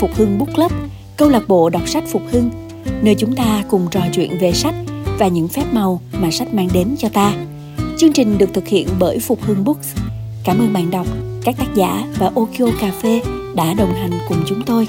Phục Hưng Book Club, câu lạc bộ đọc sách Phục Hưng, nơi chúng ta cùng trò chuyện về sách và những phép màu mà sách mang đến cho ta. Chương trình được thực hiện bởi Phục Hưng Books. Cảm ơn bạn đọc, các tác giả và Okio Cà phê đã đồng hành cùng chúng tôi.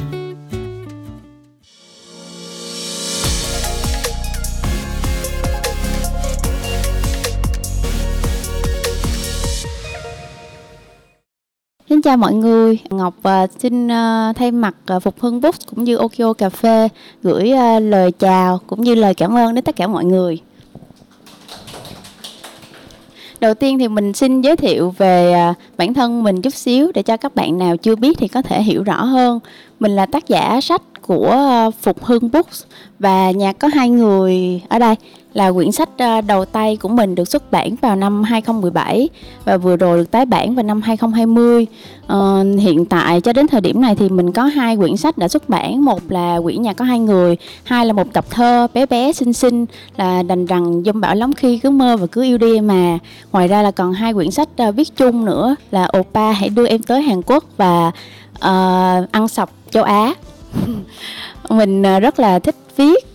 Chào mọi người, Ngọc à, xin à, thay mặt à, Phục Hưng Books cũng như Okio Cà phê gửi lời chào cũng như lời cảm ơn đến tất cả mọi người. Đầu tiên thì mình xin giới thiệu về bản thân mình chút xíu để cho các bạn nào chưa biết thì có thể hiểu rõ hơn. Mình là tác giả sách của ờ, Phục Hưng Books và nhà có hai người ở đây là quyển sách ờ, đầu tay của mình được xuất bản vào năm 2017 và vừa rồi được tái bản vào năm 2020. Ờ, hiện tại cho đến thời điểm này thì mình có hai quyển sách đã xuất bản, một là quyển nhà có hai người, hai là một tập thơ bé bé xinh xinh là đành rằng dâm bảo lắm khi cứ mơ và cứ yêu đi mà. Ngoài ra là còn hai quyển sách ờ, viết chung nữa là Opa hãy đưa em tới Hàn Quốc và uh, ăn sọc châu Á. mình ờ, rất là thích viết.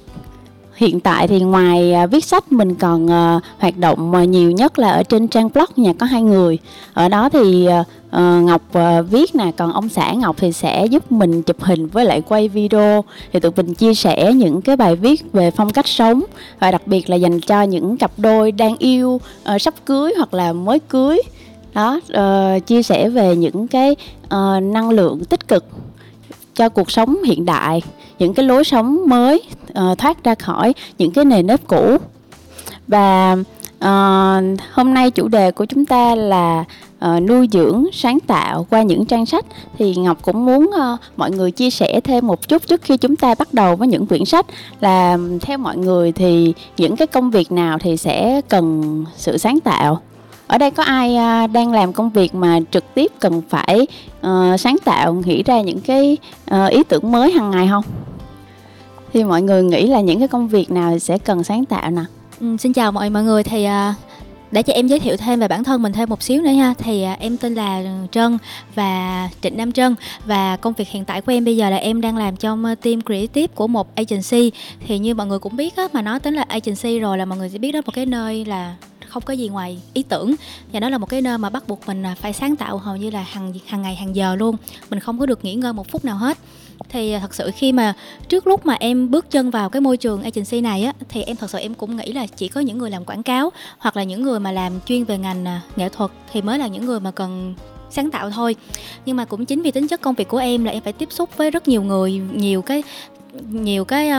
Hiện tại thì ngoài ờ, viết sách mình còn ờ, hoạt động nhiều nhất là ở trên trang blog nhà có hai người. Ở đó thì ngọc viết nè còn ông xã ngọc thì sẽ giúp mình chụp hình với lại quay video. Thì tụi mình chia sẻ những cái bài viết về phong cách sống và đặc biệt là dành cho những cặp đôi đang yêu sắp cưới hoặc là mới cưới. Đó uh, chia sẻ về những cái uh, năng lượng tích cực cho cuộc sống hiện đại những cái lối sống mới uh, thoát ra khỏi những cái nền nếp cũ. Và uh, hôm nay chủ đề của chúng ta là uh, nuôi dưỡng sáng tạo qua những trang sách. Thì ngọc cũng muốn uh, mọi người chia sẻ thêm một chút trước khi chúng ta bắt đầu với những quyển sách. Là theo mọi người thì những cái công việc nào thì sẽ cần sự sáng tạo? Ở đây có ai à, đang làm công việc mà trực tiếp cần phải uh, sáng tạo nghĩ ra những cái uh, ý tưởng mới hàng ngày không? Thì mọi người nghĩ là những cái công việc nào sẽ cần sáng tạo nè? Ừ, xin chào mọi mọi người. Thì uh, để cho em giới thiệu thêm về bản thân mình thêm một xíu nữa ha thì à, em tên là Trân và Trịnh Nam Trân. Và công việc hiện tại của em bây giờ là em đang làm trong ờ, team creative của một agency. Thì như mọi người cũng biết á, mà nói đến là agency rồi là mọi người sẽ biết đó một cái nơi là không có gì ngoài ý tưởng. Và đó là một cái nơi mà bắt buộc mình à, phải sáng tạo hầu như là hàng hàng ngày, hàng giờ luôn. Mình không có được nghỉ ngơi một phút nào hết. Thì à, thật sự khi mà trước lúc mà em bước chân vào cái môi trường agency này á, thì em thật sự em cũng nghĩ là chỉ có những người làm quảng cáo hoặc là những người mà làm chuyên về ngành à, nghệ thuật thì mới là những người mà cần sáng tạo thôi. Nhưng mà cũng chính vì tính chất công việc của em là em phải tiếp xúc với rất nhiều người, nhiều cái nhiều cái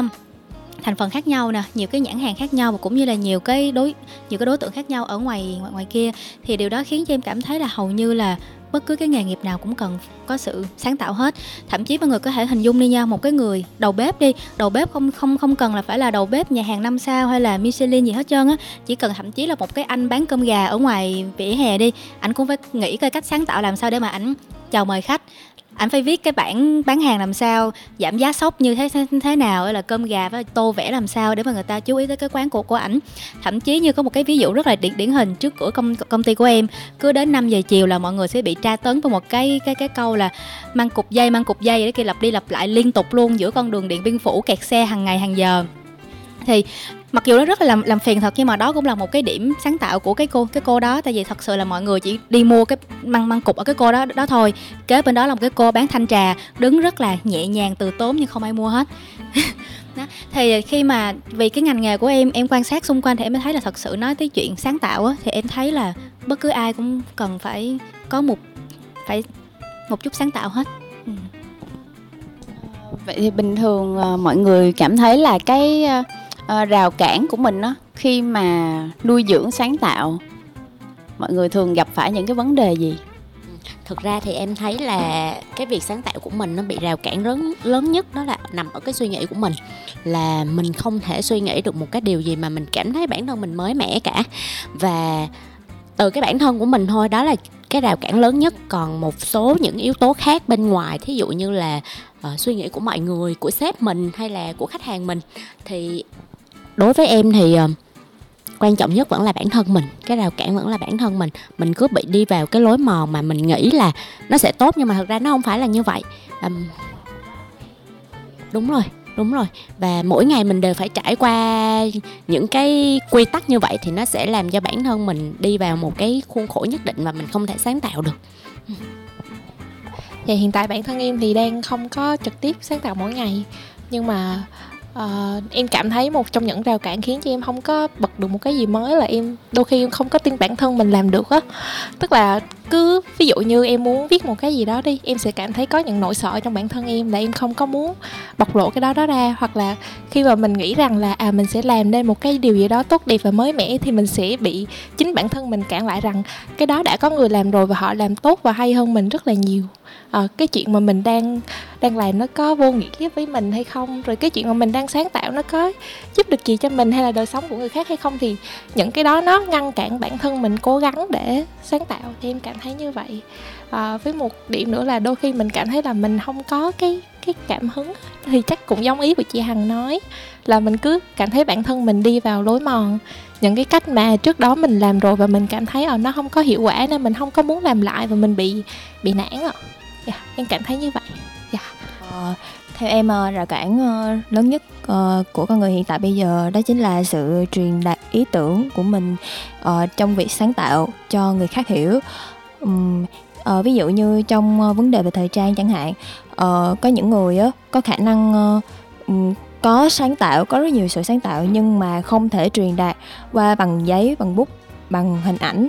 thành phần khác nhau nè nhiều cái nhãn hàng khác nhau và cũng như là nhiều cái đối nhiều cái đối tượng khác nhau ở ngoài ngoài, ngoài kia. Thì điều đó khiến cho em cảm thấy là hầu như là bất cứ cái nghề nghiệp nào cũng cần có sự sáng tạo hết. Thậm chí mọi người có thể hình dung đi nha một cái người đầu bếp đi đầu bếp không không không cần là phải là đầu bếp nhà hàng năm sao hay là michelin gì hết trơn á. Chỉ cần thậm chí là một cái anh bán cơm gà ở ngoài vỉa hè đi ảnh cũng phải nghĩ coi cách sáng tạo làm sao để mà ảnh chào mời khách anh phải viết cái bản bán hàng làm sao, giảm giá sốc như thế thế nào, hay là cơm gà với tô vẽ làm sao để mà người ta chú ý tới cái quán của của ảnh. Thậm chí như có một cái ví dụ rất là điển điển hình trước cửa công công ty của em. Cứ đến 5 giờ chiều là mọi người sẽ bị tra tấn với một cái cái cái câu là mang cục dây, mang cục dây để kia lặp đi lặp lại liên tục luôn giữa con đường điện biên phủ kẹt xe hàng ngày, hàng giờ. Thì mặc dù nó rất là làm làm phiền thật, nhưng mà đó cũng là một cái điểm sáng tạo của cái cô cái cô đó tại vì thật sự là mọi người chỉ đi mua cái măng măng cục ở cái cô đó đó thôi kế bên đó là một cái cô bán thanh trà, đứng rất là nhẹ nhàng, từ tốn nhưng không ai mua hết đó. thì khi mà, vì cái ngành nghề của em em quan sát xung quanh thì em mới thấy là thật sự nói tới chuyện sáng tạo á, thì em thấy là bất cứ ai cũng cần phải có một, phải một chút sáng tạo hết ừ. Ờ, vậy thì bình thường ờ, mọi người cảm thấy là cái ờ, Ờ, rào cản của mình đó khi mà nuôi dưỡng sáng tạo mọi người thường gặp phải những cái vấn đề gì? Thực ra thì em thấy là cái việc sáng tạo của mình nó bị rào cản lớn lớn nhất đó là nằm ở cái suy nghĩ của mình là mình không thể suy nghĩ được một cái điều gì mà mình cảm thấy bản thân mình mới mẻ cả. Và từ cái bản thân của mình thôi đó là cái rào cản lớn nhất. Còn một số những yếu tố khác bên ngoài thí dụ như là uh, suy nghĩ của mọi người của sếp mình hay là của khách hàng mình thì đối với em thì ờ, quan trọng nhất vẫn là bản thân mình cái rào cản vẫn là bản thân mình. Mình cứ bị đi vào cái lối mòn mà mình nghĩ là nó sẽ tốt nhưng mà thật ra nó không phải là như vậy. Um, đúng rồi đúng rồi. Và mỗi ngày mình đều phải trải qua những cái quy tắc như vậy thì nó sẽ làm cho bản thân mình đi vào một cái khuôn khổ nhất định mà mình không thể sáng tạo được. Thì hiện tại bản thân em thì đang không có trực tiếp sáng tạo mỗi ngày nhưng mà uh, em cảm thấy một trong những rào cản khiến cho em không có bật được một cái gì mới là em đôi khi em không có tin bản thân mình làm được á. Tức là cứ ví dụ như em muốn viết một cái gì đó đi em sẽ cảm thấy có những nỗi sợ trong bản thân em là em không có muốn bộc lộ cái đó đó ra. Hoặc là khi mà mình nghĩ rằng là à mình sẽ làm nên một cái điều gì đó tốt đẹp và mới mẻ thì mình sẽ bị chính bản thân mình cản lại rằng cái đó đã có người làm rồi và họ làm tốt và hay hơn mình rất là nhiều à, cái chuyện mà mình đang đang làm nó có vô nghĩa với mình hay không? Rồi cái chuyện mà mình đang sáng tạo nó có giúp được gì cho mình hay là đời sống của người khác hay không? Thì những cái đó nó ngăn cản bản thân mình cố gắng để sáng tạo. Thì em cảm thấy như vậy. À, với một điểm nữa là đôi khi mình cảm thấy là mình không có cái cái cảm hứng. Thì chắc cũng giống ý của chị hằng nói là mình cứ cảm thấy bản thân mình đi vào lối mòn. Những cái cách mà trước đó mình làm rồi và mình cảm thấy ờ, nó không có hiệu quả nên mình không có muốn làm lại và mình bị bị nản ạ dạ em cảm thấy như vậy. Dạ. Ờ, theo em ờ, rào cản uh, lớn nhất uh, của con người hiện tại bây giờ đó chính là sự truyền đạt ý tưởng của mình uh, trong việc sáng tạo cho người khác hiểu. Um, uh, ví dụ như trong uh, vấn đề về thời trang chẳng hạn uh, có những người uh, có khả năng uh, um, có sáng tạo có rất nhiều sự sáng tạo nhưng mà không thể truyền đạt qua bằng giấy bằng bút bằng hình ảnh.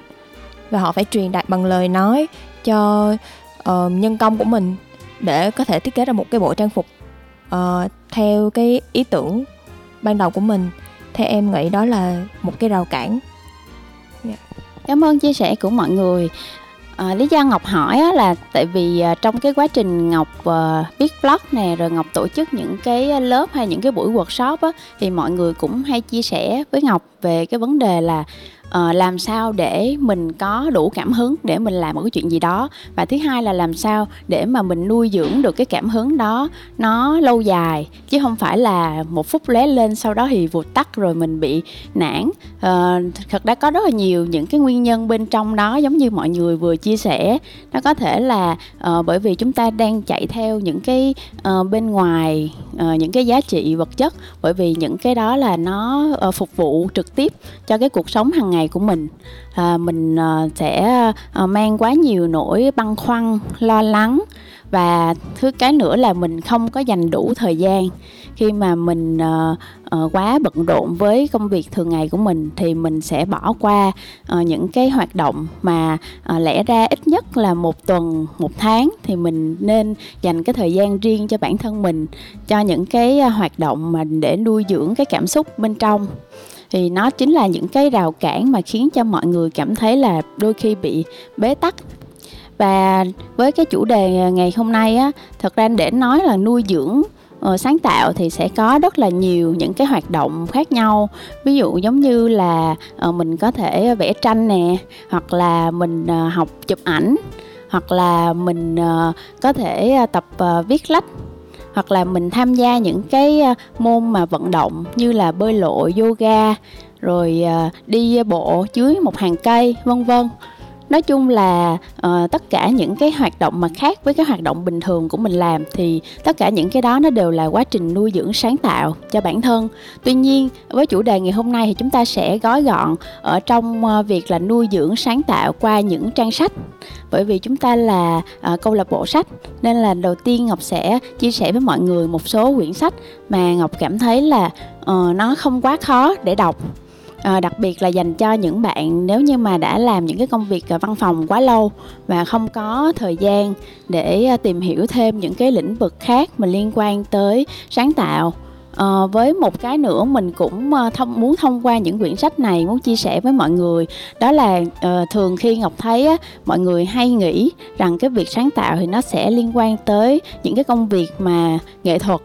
Và họ phải truyền đạt bằng lời nói cho uh, nhân công của mình để có thể thiết kế ra một cái bộ trang phục uh, theo cái ý tưởng ban đầu của mình. Theo em nghĩ đó là một cái rào cản. Yeah. Cảm ơn chia sẻ của mọi người. À, lý do Ngọc hỏi á, là tại vì à, trong cái quá trình Ngọc à, viết blog nè rồi Ngọc tổ chức những cái lớp hay những cái buổi workshop á, thì mọi người cũng hay chia sẻ với Ngọc về cái vấn đề là uh, làm sao để mình có đủ cảm hứng để mình làm một cái chuyện gì đó. Và thứ hai là làm sao để mà mình nuôi dưỡng được cái cảm hứng đó nó lâu dài chứ không phải là một phút lóe lên sau đó thì vụt tắt rồi mình bị nản. Uh, thật ra có rất là nhiều những cái nguyên nhân bên trong đó giống như mọi người vừa chia sẻ. Nó có thể là uh, bởi vì chúng ta đang chạy theo những cái uh, bên ngoài uh, những cái giá trị vật chất bởi vì những cái đó là nó uh, phục vụ trực tiếp cho cái cuộc sống hàng ngày của mình. À, mình à, sẽ à, mang quá nhiều nỗi băn khoăn lo lắng và thứ cái nữa là mình không có dành đủ thời gian. Khi mà mình uh, uh, quá bận rộn với công việc thường ngày của mình thì mình sẽ bỏ qua uh, những cái hoạt động mà uh, lẽ ra ít nhất là một tuần một tháng thì mình nên dành cái thời gian riêng cho bản thân mình cho những cái uh, hoạt động mà để nuôi dưỡng cái cảm xúc bên trong thì nó chính là những cái rào cản mà khiến cho mọi người cảm thấy là đôi khi bị bế tắc. Và với cái chủ đề ngày hôm nay á, thật ra để nói là nuôi dưỡng ờ, sáng tạo thì sẽ có rất là nhiều những cái hoạt động khác nhau. Ví dụ giống như là ờ, mình có thể vẽ tranh nè, hoặc là mình ờ, học chụp ảnh, hoặc là mình có thể tập viết lách hoặc là mình tham gia những cái ờ, môn mà vận động như là bơi lội, yoga, rồi ờ, đi ờ, bộ, dưới một hàng cây, vân vân nói chung là uh, tất cả những cái hoạt động mà khác với cái hoạt động bình thường của mình làm thì tất cả những cái đó nó đều là quá trình nuôi dưỡng sáng tạo cho bản thân. Tuy nhiên với chủ đề ngày hôm nay thì chúng ta sẽ gói gọn ở trong uh, việc là nuôi dưỡng sáng tạo qua những trang sách. Bởi vì chúng ta là uh, câu lạc bộ sách nên là đầu tiên ngọc sẽ chia sẻ với mọi người một số quyển sách mà ngọc cảm thấy là uh, nó không quá khó để đọc à, đặc biệt là dành cho những bạn nếu như mà đã làm những cái công việc ờ, văn phòng quá lâu và không có thời gian để ờ, tìm hiểu thêm những cái lĩnh vực khác mà liên quan tới sáng tạo. À, với một cái nữa mình cũng thông muốn thông qua những quyển sách này muốn chia sẻ với mọi người đó là uh, thường khi ngọc thấy á, mọi người hay nghĩ rằng cái việc sáng tạo thì nó sẽ liên quan tới những cái công việc mà nghệ thuật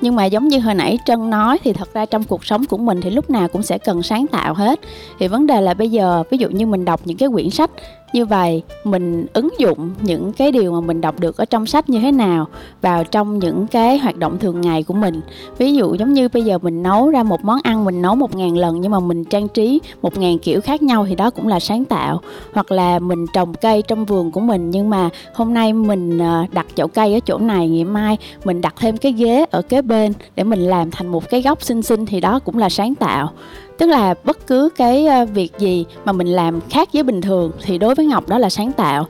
nhưng mà giống như hồi nãy trân nói thì thật ra trong cuộc sống của mình thì lúc nào cũng sẽ cần sáng tạo hết. Thì vấn đề là bây giờ, ví dụ như mình đọc những cái quyển sách như vậy, mình ứng dụng những cái điều mà mình đọc được ở trong sách như thế nào vào trong những cái hoạt động thường ngày của mình. Ví dụ giống như bây giờ mình nấu ra một món ăn, mình nấu một ngàn lần nhưng mà mình trang trí một ngàn kiểu khác nhau thì đó cũng là sáng tạo. Hoặc là mình trồng cây trong vườn của mình nhưng mà hôm nay mình à, đặt chậu cây ở chỗ này, ngày mai mình đặt thêm cái ghế ở kế bên để mình làm thành một cái góc xinh xinh thì đó cũng là sáng tạo tức là bất cứ cái ờ, việc gì mà mình làm khác với bình thường thì đối với ngọc đó là sáng tạo.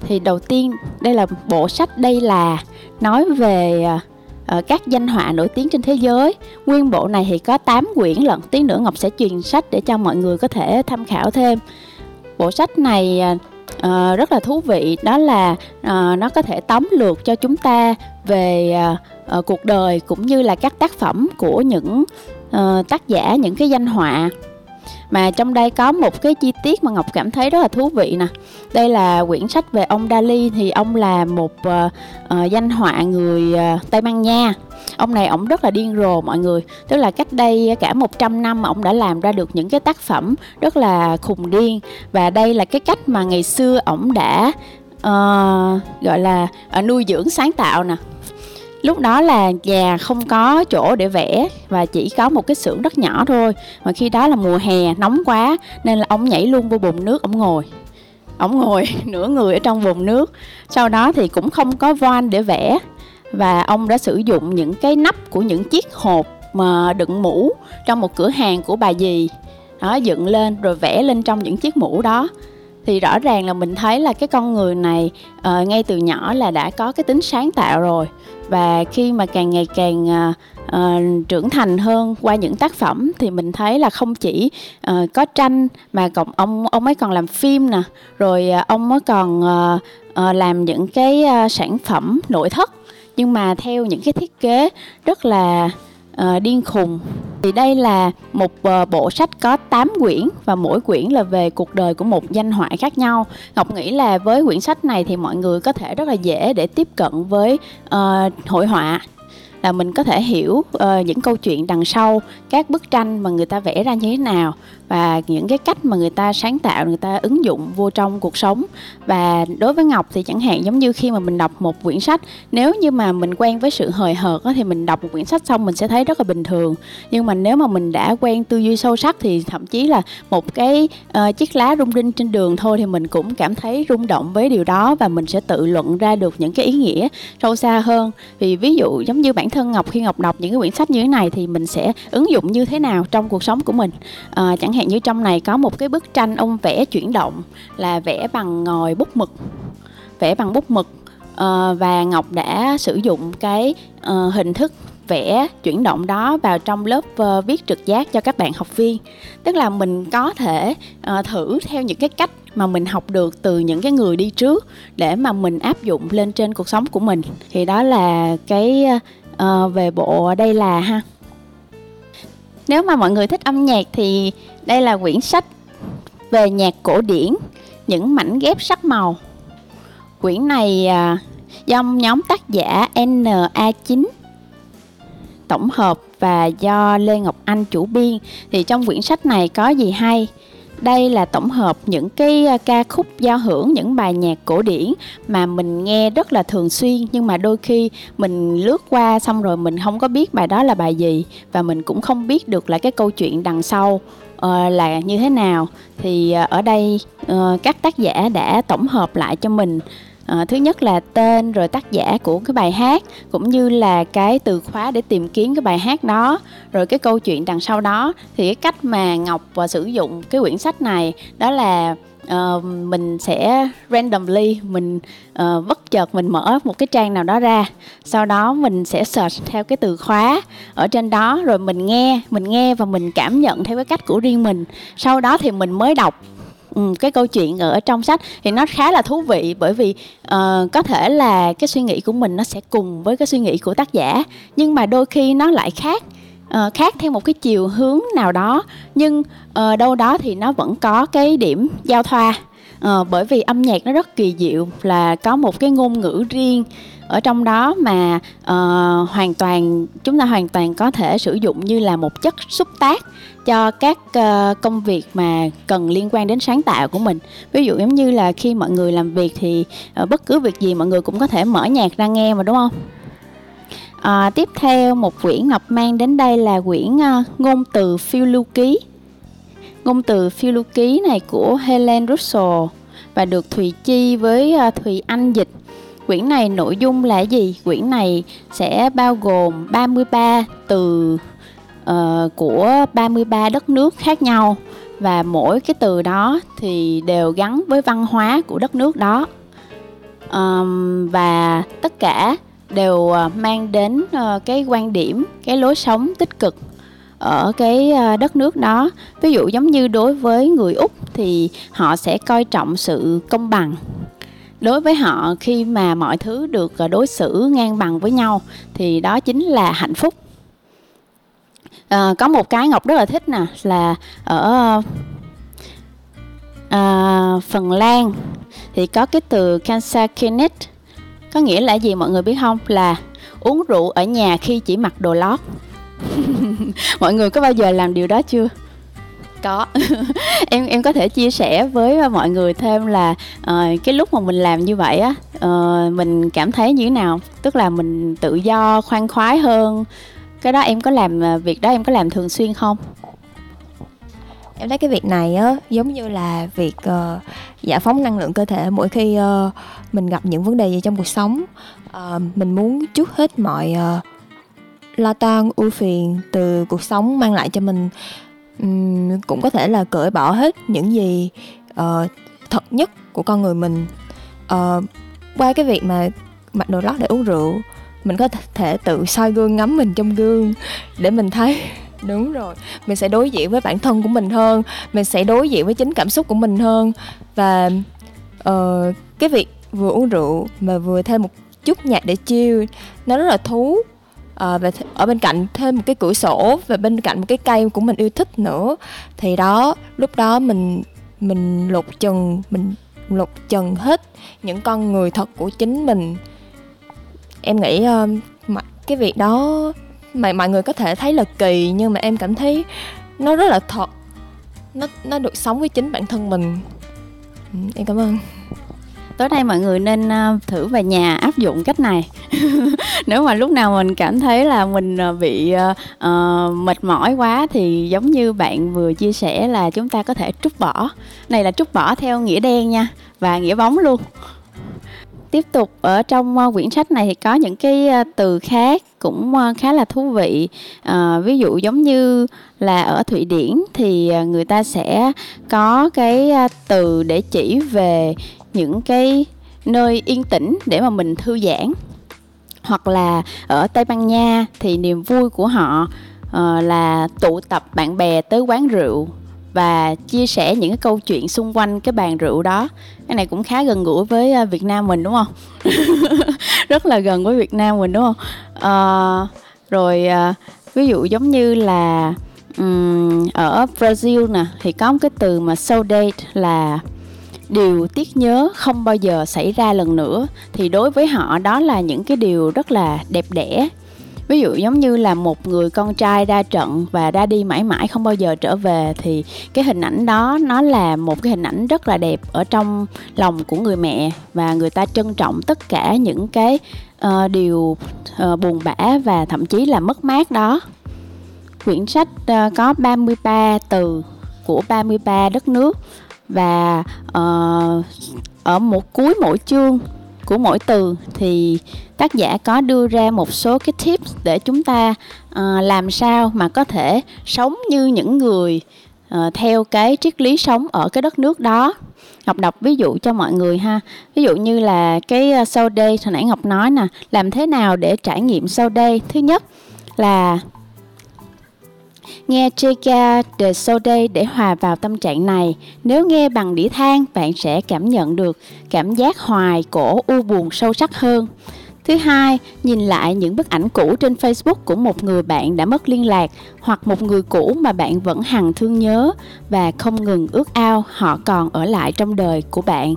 Thì đầu tiên đây là bộ sách đây là nói về ờ, ờ, các danh họa nổi tiếng trên thế giới. Nguyên bộ này thì có 8 quyển lận tí nữa ngọc sẽ truyền sách để cho mọi người có thể tham khảo thêm. Bộ sách này uh, rất là thú vị đó là uh, nó có thể tóm lược cho chúng ta về uh, cuộc đời cũng như là các tác phẩm của những uh, tác giả những cái danh họa. Mà trong đây có một cái chi tiết mà ngọc cảm thấy rất là thú vị nè. Đây là quyển sách về ông Dali thì ông là một uh, uh, danh họa người uh, Tây Ban Nha. Ông này ổng rất là điên rồ mọi người. Tức là cách đây cả 100 năm ổng đã làm ra được những cái tác phẩm rất là khùng điên. Và đây là cái cách mà ngày xưa ổng đã uh, gọi là uh, nuôi dưỡng sáng tạo nè lúc đó là nhà không có chỗ để vẽ và chỉ có một cái xưởng rất nhỏ thôi. Mà khi đó là mùa hè nóng quá nên là ông nhảy luôn vô bồn nước ông ngồi. Ông ngồi nửa người ở trong bồn nước. Sau đó thì cũng không có voan để vẽ. Và ông đã sử dụng những cái nắp của những chiếc hộp mà đựng mũ trong một cửa hàng của bà dì. Đó dựng lên rồi vẽ lên trong những chiếc mũ đó. Thì rõ ràng là mình thấy là cái con người này uh, ngay từ nhỏ là đã có cái tính sáng tạo rồi và khi mà càng ngày càng uh, trưởng thành hơn qua những tác phẩm thì mình thấy là không chỉ uh, có tranh mà còn ông ông ấy còn làm phim nè. Rồi uh, ông ấy còn uh, uh, làm những cái uh, sản phẩm nội thất. Nhưng mà theo những cái thiết kế rất là uh, điên khùng. Thì đây là một uh, bộ sách có 8 quyển và mỗi quyển là về cuộc đời của một danh họa khác nhau. Ngọc nghĩ là với quyển sách này thì mọi người có thể rất là dễ để tiếp cận với uh, hội họa là mình có thể hiểu uh, những câu chuyện đằng sau các bức tranh mà người ta vẽ ra như thế nào và những cái cách mà người ta sáng tạo người ta ứng dụng vô trong cuộc sống. Và đối với ngọc thì chẳng hạn giống như khi mà mình đọc một quyển sách nếu như mà mình quen với sự hời hợt thì mình đọc một quyển sách xong mình sẽ thấy rất là bình thường. Nhưng mà nếu mà mình đã quen tư duy sâu sắc thì thậm chí là một cái uh, chiếc lá rung rinh trên đường thôi thì mình cũng cảm thấy rung động với điều đó và mình sẽ tự luận ra được những cái ý nghĩa sâu xa hơn. Vì ví dụ giống như bản thân ngọc khi ngọc đọc những cái quyển sách như thế này thì mình sẽ ứng dụng như thế nào trong cuộc sống của mình? Uh, chẳng hạn hạn như trong này có một cái bức tranh ông vẽ chuyển động là vẽ bằng ngòi bút mực vẽ bằng bút mực. Uh, và ngọc đã sử dụng cái uh, hình thức vẽ chuyển động đó vào trong lớp uh, viết trực giác cho các bạn học viên. Tức là mình có thể uh, thử theo những cái cách mà mình học được từ những cái người đi trước để mà mình áp dụng lên trên cuộc sống của mình. Thì đó là cái uh, về bộ đây là ha nếu mà mọi người thích âm nhạc thì đây là quyển sách về nhạc cổ điển, những mảnh ghép sắc màu. Quyển này à, do nhóm tác giả NA9 tổng hợp và do Lê Ngọc Anh chủ biên thì trong quyển sách này có gì hay đây là tổng hợp những cái à, ca khúc giao hưởng những bài nhạc cổ điển mà mình nghe rất là thường xuyên nhưng mà đôi khi mình lướt qua xong rồi mình không có biết bài đó là bài gì và mình cũng không biết được là cái câu chuyện đằng sau uh, là như thế nào. Thì uh, ở đây uh, các tác giả đã tổng hợp lại cho mình à, thứ nhất là tên rồi tác giả của cái bài hát cũng như là cái từ khóa để tìm kiếm cái bài hát đó. Rồi cái câu chuyện đằng sau đó thì cái cách mà ngọc và sử dụng cái quyển sách này đó là uh, mình sẽ randomly mình uh, bất chợt mình mở một cái trang nào đó ra. Sau đó mình sẽ search theo cái từ khóa ở trên đó rồi mình nghe mình nghe và mình cảm nhận theo cái cách của riêng mình. Sau đó thì mình mới đọc. Ừ, cái câu chuyện ở trong sách thì nó khá là thú vị bởi vì uh, có thể là cái suy nghĩ của mình nó sẽ cùng với cái suy nghĩ của tác giả nhưng mà đôi khi nó lại khác uh, khác theo một cái chiều hướng nào đó nhưng uh, đâu đó thì nó vẫn có cái điểm giao thoa uh, bởi vì âm nhạc nó rất kỳ diệu là có một cái ngôn ngữ riêng ở trong đó mà uh, hoàn toàn chúng ta hoàn toàn có thể sử dụng như là một chất xúc tác cho các uh, công việc mà cần liên quan đến sáng tạo của mình ví dụ giống như là khi mọi người làm việc thì uh, bất cứ việc gì mọi người cũng có thể mở nhạc ra nghe mà đúng không À, tiếp theo một quyển Ngọc mang đến đây là quyển uh, ngôn từ phiêu lưu ký. Ngôn từ phiêu lưu ký này của Helen Russell và được Thùy Chi với uh, Thùy Anh dịch. Quyển này nội dung là gì? Quyển này sẽ bao gồm 33 từ uh, của 33 đất nước khác nhau và mỗi cái từ đó thì đều gắn với văn hóa của đất nước đó. Um, và tất cả đều ờ, mang đến uh, cái quan điểm cái lối sống tích cực ở cái đất nước đó ví dụ giống như đối với người úc thì họ sẽ coi trọng sự công bằng đối với họ khi mà mọi thứ được ờ, đối xử ngang bằng với nhau thì đó chính là hạnh phúc. À, có một cái ngọc rất là thích nè là ở à, phần lan thì có cái từ kansakinet có nghĩa là gì mọi người biết không? Là uống rượu ở nhà khi chỉ mặc đồ lót. Mọi người có bao giờ làm điều đó chưa? Có. Em em có thể chia sẻ với ờ, mọi người thêm là uh, cái lúc mà mình làm như vậy á uh, mình cảm thấy như thế nào? Tức là mình tự do khoan khoái hơn. Cái đó em có làm việc đó em có làm thường xuyên không? Em thấy cái việc này á giống như là việc uh, giải phóng năng lượng cơ thể mỗi khi uh, mình gặp những vấn đề gì trong cuộc sống. Uh, mình muốn chút hết mọi uh, lo toan ưu phiền từ cuộc sống mang lại cho mình um, cũng có thể là cởi bỏ hết những gì uh, thật nhất của con người mình. Uh, qua cái việc mà mặc đồ lót để uống rượu mình có thể tự soi gương ngắm mình trong gương để mình thấy. Đúng rồi mình sẽ đối diện với bản thân của mình hơn mình sẽ đối diện với chính cảm xúc của mình hơn. Và uh, cái việc vừa uống rượu mà vừa thêm một chút nhạc để chill nó rất là thú à, và th- ở bên cạnh thêm một cái cửa sổ và bên cạnh một cái cây của mình yêu thích nữa. Thì đó lúc đó mình mình lục trần mình lục trần hết những con người thật của chính mình. Em nghĩ uh, cái việc đó mà mọi người có thể thấy là kỳ nhưng mà em cảm thấy nó rất là thật. Nó nó được sống với chính bản thân mình. Ừ, em cảm ơn tối nay mọi người nên à, thử về nhà áp dụng cách này. Nếu mà lúc nào mình cảm thấy là mình à, bị uh, mệt mỏi quá thì giống như bạn vừa chia sẻ là chúng ta có thể trút bỏ. Này là trút bỏ theo nghĩa đen nha và nghĩa bóng luôn. Tiếp tục ở trong quyển sách này thì có những cái từ khác cũng khá là thú vị. À, ví dụ giống như là ở thụy điển thì người ta sẽ có cái từ để chỉ về những cái nơi yên tĩnh để mà mình thư giãn. Hoặc là ở tây ban nha thì niềm vui của họ uh, là tụ tập bạn bè tới quán rượu và chia sẻ những cái câu chuyện xung quanh cái bàn rượu đó. Cái này cũng khá gần gũi với ờ, Việt Nam mình đúng không? Rất là gần với Việt Nam mình đúng không? Uh, rồi uh, ví dụ giống như là um, ở Brazil nè thì có một cái từ mà so date là điều tiếc nhớ không bao giờ xảy ra lần nữa thì đối với họ đó là những cái điều rất là đẹp đẽ. Ví dụ giống như là một người con trai ra trận và ra đi mãi mãi không bao giờ trở về thì cái hình ảnh đó nó là một cái hình ảnh rất là đẹp ở trong lòng của người mẹ và người ta trân trọng tất cả những cái uh, điều uh, buồn bã và thậm chí là mất mát đó. Quyển sách uh, có 33 từ của 33 đất nước và uh, ở một cuối mỗi chương của mỗi từ thì tác giả có đưa ra một số cái tips để chúng ta uh, làm sao mà có thể sống như những người uh, theo cái triết lý sống ở cái đất nước đó. Ngọc đọc ví dụ cho mọi người ha. Ví dụ như là cái sau đây hồi nãy Ngọc nói nè Làm thế nào để trải nghiệm sau đây? Thứ nhất là Nghe Chica de Sode để hòa vào tâm trạng này. Nếu nghe bằng đĩa than, bạn sẽ cảm nhận được cảm giác hoài cổ u buồn sâu sắc hơn. Thứ hai, nhìn lại những bức ảnh cũ trên Facebook của một người bạn đã mất liên lạc hoặc một người cũ mà bạn vẫn hằng thương nhớ và không ngừng ước ao họ còn ở lại trong đời của bạn.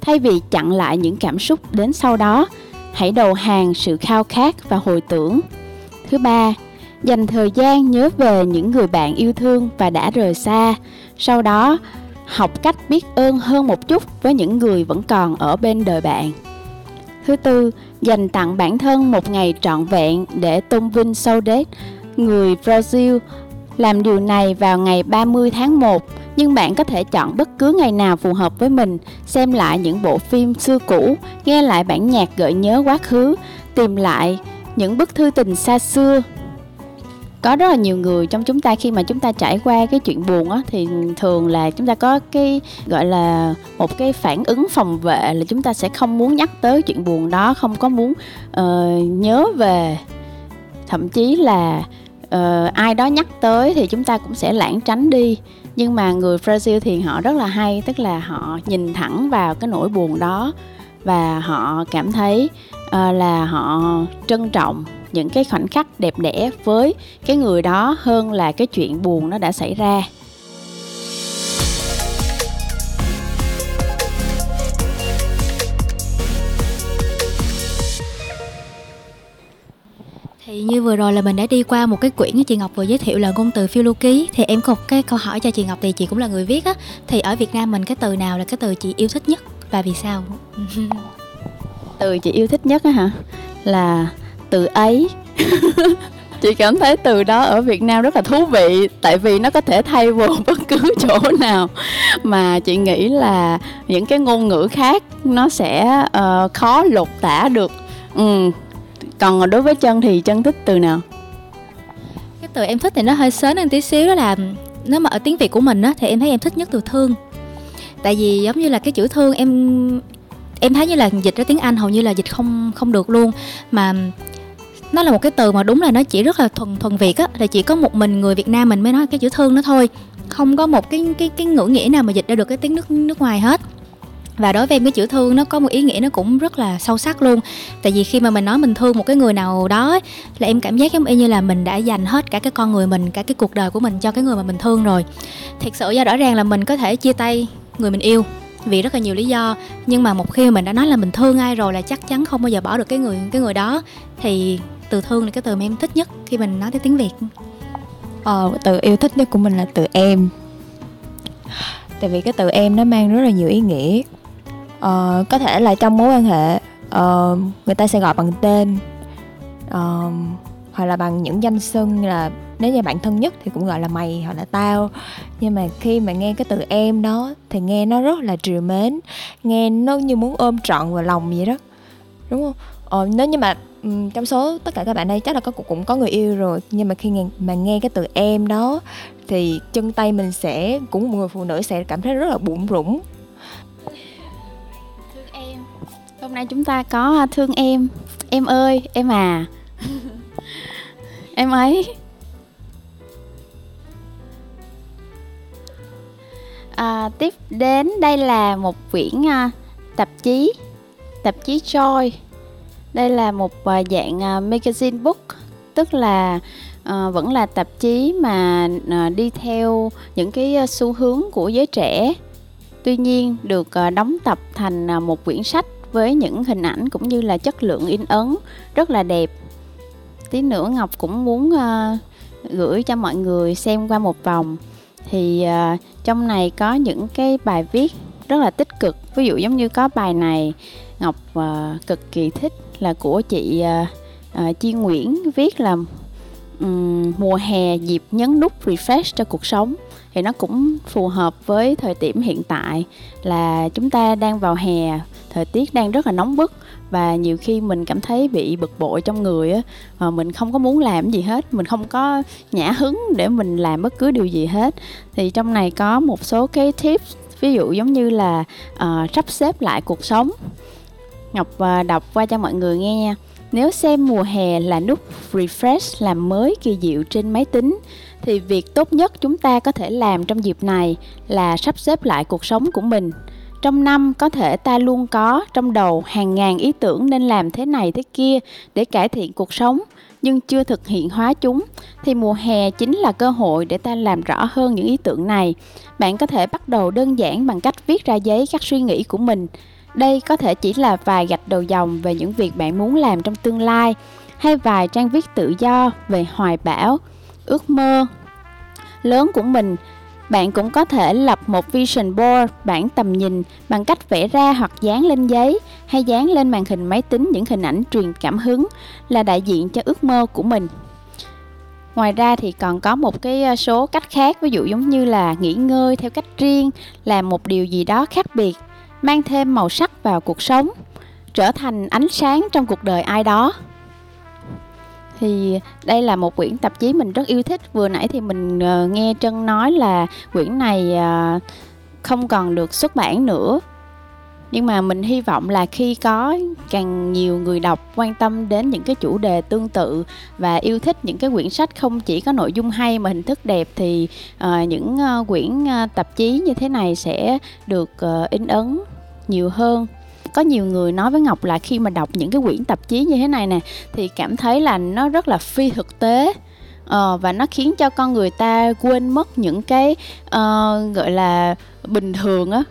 Thay vì chặn lại những cảm xúc đến sau đó, hãy đầu hàng sự khao khát và hồi tưởng. Thứ ba, dành thời gian nhớ về những người bạn yêu thương và đã rời xa. Sau đó, học cách biết ơn hơn một chút với những người vẫn còn ở bên đời bạn. Thứ tư, dành tặng bản thân một ngày trọn vẹn để tôn vinh Saudade, người Brazil. Làm điều này vào ngày 30 tháng 1, nhưng bạn có thể chọn bất cứ ngày nào phù hợp với mình, xem lại những bộ phim xưa cũ, nghe lại bản nhạc gợi nhớ quá khứ, tìm lại những bức thư tình xa xưa có rất là nhiều người trong chúng ta khi mà chúng ta trải qua cái chuyện buồn á thì thường là chúng ta có cái gọi là một cái phản ứng phòng vệ là chúng ta sẽ không muốn nhắc tới chuyện buồn đó không có muốn uh, nhớ về. Thậm chí là uh, ai đó nhắc tới thì chúng ta cũng sẽ lãng tránh đi. Nhưng mà người Brazil thì họ rất là hay tức là họ nhìn thẳng vào cái nỗi buồn đó và họ cảm thấy uh, là họ trân trọng những cái khoảnh khắc đẹp đẽ với cái người đó hơn là cái chuyện buồn nó đã xảy ra Thì như vừa rồi là mình đã đi qua một cái quyển chị Ngọc vừa giới thiệu là ngôn từ phiêu lưu ký Thì em có một cái câu hỏi cho chị Ngọc thì chị cũng là người viết á Thì ở Việt Nam mình cái từ nào là cái từ chị yêu thích nhất và vì sao? từ chị yêu thích nhất á hả? Là từ ấy. Chị cảm thấy từ đó ở Việt Nam rất là thú vị tại vì nó có thể thay vào bất cứ chỗ nào. Mà chị nghĩ là những cái ngôn ngữ khác nó sẽ uh, khó lột tả được. Ừ. còn đối với chân thì chân thích từ nào? Cái từ em thích thì nó hơi sớm hơn tí xíu đó là nếu mà ở tiếng việt của mình á thì em thấy em thích nhất từ thương. Tại vì giống như là cái chữ thương em em thấy như là dịch ra tiếng anh hầu như là dịch không không được luôn. Mà nó là một cái từ mà đúng là nó chỉ rất là thuần thuần việt á, là chỉ có một mình người việt nam mình mới nói cái chữ thương nó thôi. Không có một cái cái cái ngữ nghĩa nào mà dịch ra được cái tiếng nước nước ngoài hết. Và đối với em, cái chữ thương nó có một ý nghĩa nó cũng rất là sâu sắc luôn. Tại vì khi mà mình nói mình thương một cái người nào đó là em cảm giác giống y như là mình đã dành hết cả cái con người mình, cả cái cuộc đời của mình cho cái người mà mình thương rồi. Thiệt sự ra rõ ràng là mình có thể chia tay người mình yêu vì rất là nhiều lý do. Nhưng mà một khi mình đã nói là mình thương ai rồi là chắc chắn không bao giờ bỏ được cái người cái người đó. Thì từ thương là cái từ mà em thích nhất khi mình nói tới tiếng việt. Ờ, từ yêu thích nhất của mình là từ em. Tại vì cái từ em nó mang rất là nhiều ý nghĩa. Ờ, có thể là trong mối quan hệ uh, người ta sẽ gọi bằng tên uh, hoặc là bằng những danh xưng là nếu như bạn thân nhất thì cũng gọi là mày hoặc là tao. Nhưng mà khi mà nghe cái từ em đó thì nghe nó rất là trìu mến. Nghe nó như muốn ôm trọn vào lòng vậy đó. Đúng không? Ờ, nếu như mà trong số tất cả các bạn đây chắc là có cũng có người yêu rồi. Nhưng mà khi nghe, mà nghe cái từ em đó thì chân tay mình sẽ cũng một người phụ nữ sẽ cảm thấy rất là bụng rủng. Thương em. Hôm nay chúng ta có à, thương em. Em ơi em à. Em ấy à, tiếp đến đây là một quyển à, tạp chí tạp chí Joy. Đây là một à, dạng à, magazine book tức là à, vẫn là tạp chí mà à, đi theo những cái à, xu hướng của giới trẻ. Tuy nhiên được à, đóng tập thành à, một quyển sách với những hình ảnh cũng như là chất lượng in ấn rất là đẹp. Tí nữa ngọc cũng muốn à, gửi cho mọi người xem qua một vòng thì uh, trong này có những cái bài viết rất là tích cực. Ví dụ giống như có bài này ngọc uh, cực kỳ thích là của chị uh, uh, Chi Nguyễn viết là um, mùa hè dịp nhấn nút refresh cho cuộc sống. Thì nó cũng phù hợp với thời điểm hiện tại là chúng ta đang vào hè thời tiết đang rất là nóng bức và nhiều khi mình cảm thấy bị bực bội trong người á mà mình không có muốn làm gì hết mình không có nhã hứng để mình làm bất cứ điều gì hết. Thì trong này có một số cái tips ví dụ giống như là uh, sắp xếp lại cuộc sống. Ngọc uh, đọc qua cho mọi người nghe nha. Nếu xem mùa hè là nút refresh làm mới kỳ diệu trên máy tính thì việc tốt nhất chúng ta có thể làm trong dịp này là sắp xếp lại cuộc sống của mình trong năm có thể ta luôn có trong đầu hàng ngàn ý tưởng nên làm thế này thế kia để cải thiện cuộc sống, nhưng chưa thực hiện hóa chúng, thì mùa hè chính là cơ hội để ta làm rõ hơn những ý tưởng này. Bạn có thể bắt đầu đơn giản bằng cách viết ra giấy các suy nghĩ của mình. Đây có thể chỉ là vài gạch đầu dòng về những việc bạn muốn làm trong tương lai, hay vài trang viết tự do về hoài bão, ước mơ lớn của mình bạn cũng có thể lập một vision board, bản tầm nhìn bằng cách vẽ ra hoặc dán lên giấy hay dán lên màn hình máy tính những hình ảnh truyền cảm hứng là đại diện cho ước mơ của mình. Ngoài ra thì còn có một cái ờ, số cách khác, ví dụ giống như là nghỉ ngơi theo cách riêng, làm một điều gì đó khác biệt, mang thêm màu sắc vào cuộc sống, trở thành ánh sáng trong cuộc đời ai đó thì đây là một quyển tạp chí mình rất yêu thích. Vừa nãy thì mình uh, nghe trân nói là quyển này uh, không còn được xuất bản nữa. Nhưng mà mình hy vọng là khi có càng nhiều người đọc quan tâm đến những cái chủ đề tương tự và yêu thích những cái quyển sách không chỉ có nội dung hay mà hình thức đẹp thì uh, những uh, quyển uh, tạp chí như thế này sẽ được uh, in ấn nhiều hơn có nhiều người nói với ngọc là khi mà đọc những cái quyển tạp chí như thế này nè thì cảm thấy là nó rất là phi thực tế. Ờ, và nó khiến cho con người ta quên mất những cái uh, gọi là bình thường á.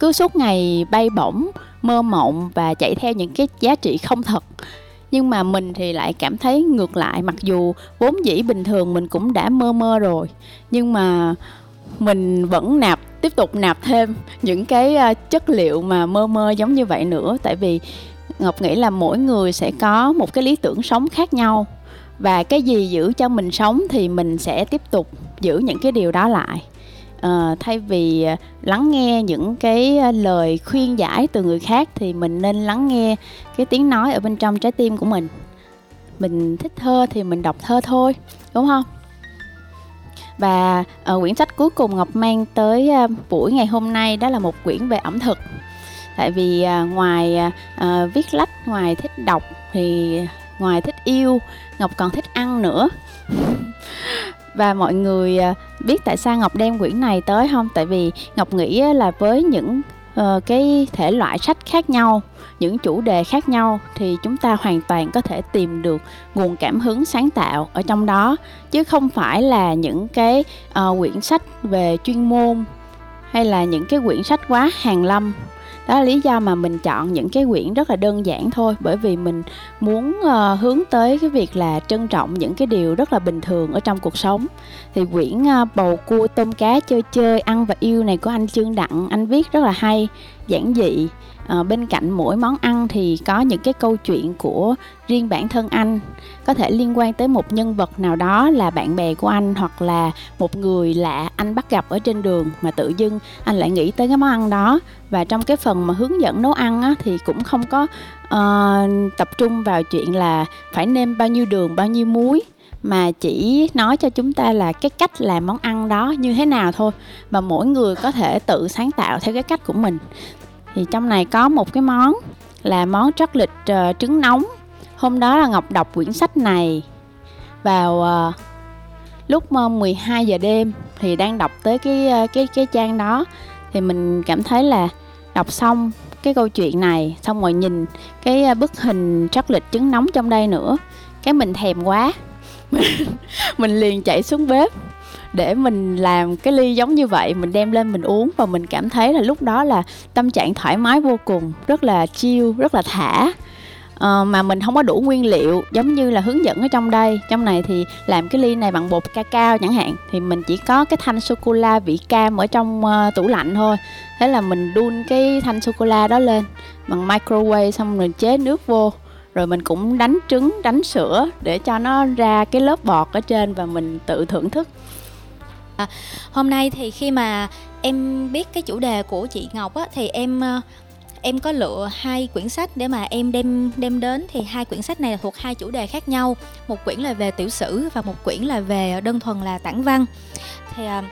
Cứ suốt ngày bay bổng mơ mộng và chạy theo những cái giá trị không thật. Nhưng mà mình thì lại cảm thấy ngược lại mặc dù vốn dĩ bình thường mình cũng đã mơ mơ rồi nhưng mà mình vẫn nạp tiếp tục nạp thêm những cái à, chất liệu mà mơ mơ giống như vậy nữa. Tại vì ngọc nghĩ là mỗi người sẽ có một cái lý tưởng sống khác nhau và cái gì giữ cho mình sống thì mình sẽ tiếp tục giữ những cái điều đó lại. À, thay vì à, lắng nghe những cái à, lời khuyên giải từ người khác thì mình nên lắng nghe cái tiếng nói ở bên trong trái tim của mình. Mình thích thơ thì mình đọc thơ thôi đúng không? Và uh, quyển sách cuối cùng ngọc mang tới uh, buổi ngày hôm nay đó là một quyển về ẩm thực. Tại vì uh, ngoài uh, viết lách ngoài thích đọc thì ngoài thích yêu ngọc còn thích ăn nữa. Và mọi người biết tại sao ngọc đem quyển này tới không? Tại vì ngọc nghĩ là với những uh, cái thể loại sách khác nhau những chủ đề khác nhau thì chúng ta hoàn toàn có thể tìm được nguồn cảm hứng sáng tạo ở trong đó. Chứ không phải là những cái uh, quyển sách về chuyên môn hay là những cái quyển sách quá hàng lâm đó là lý do mà mình chọn những cái quyển rất là đơn giản thôi bởi vì mình muốn uh, hướng tới cái việc là trân trọng những cái điều rất là bình thường ở trong cuộc sống. Thì quyển uh, bầu cua tôm cá chơi chơi ăn và yêu này của anh trương đặng anh viết rất là hay giản dị. À, bên cạnh mỗi món ăn thì có những cái câu chuyện của riêng bản thân anh. Có thể liên quan tới một nhân vật nào đó là bạn bè của anh hoặc là một người lạ anh bắt gặp ở trên đường mà tự dưng anh lại nghĩ tới cái món ăn đó. Và trong cái phần mà hướng dẫn nấu ăn á, thì cũng không có uh, tập trung vào chuyện là phải nêm bao nhiêu đường bao nhiêu muối mà chỉ nói cho chúng ta là cái cách làm món ăn đó như thế nào thôi. Và mỗi người có thể tự sáng tạo theo cái cách của mình. Thì trong này có một cái món là món trót lịch uh, trứng nóng. Hôm đó là ngọc đọc quyển sách này vào uh, lúc ờ, uh, 12 giờ đêm thì đang đọc tới cái uh, cái cái trang đó. Thì mình cảm thấy là đọc xong cái câu chuyện này xong rồi nhìn cái bức hình trót lịch trứng nóng trong đây nữa cái mình thèm quá. mình liền chạy xuống bếp. Để mình làm cái ly giống như vậy mình đem lên mình uống và mình cảm thấy là lúc đó là tâm trạng thoải mái vô cùng rất là chill rất là thả. Uh, mà mình không có đủ nguyên liệu giống như là hướng dẫn ở trong đây. Trong này thì làm cái ly này bằng bột cacao chẳng hạn thì mình chỉ có cái thanh sô cô la vị cam ở trong uh, tủ lạnh thôi. Thế là mình đun cái thanh sô cô la đó lên bằng microwave xong rồi chế nước vô rồi mình cũng đánh trứng đánh sữa để cho nó ra cái lớp bọt ở trên và mình tự thưởng thức. À, hôm nay thì khi mà em biết cái chủ đề của chị Ngọc á thì em ờ, em có lựa hai quyển sách để mà em đem đem đến. Thì hai quyển sách này là thuộc hai chủ đề khác nhau. Một quyển là về tiểu sử và một quyển là về đơn thuần là tản văn. Thì ờ,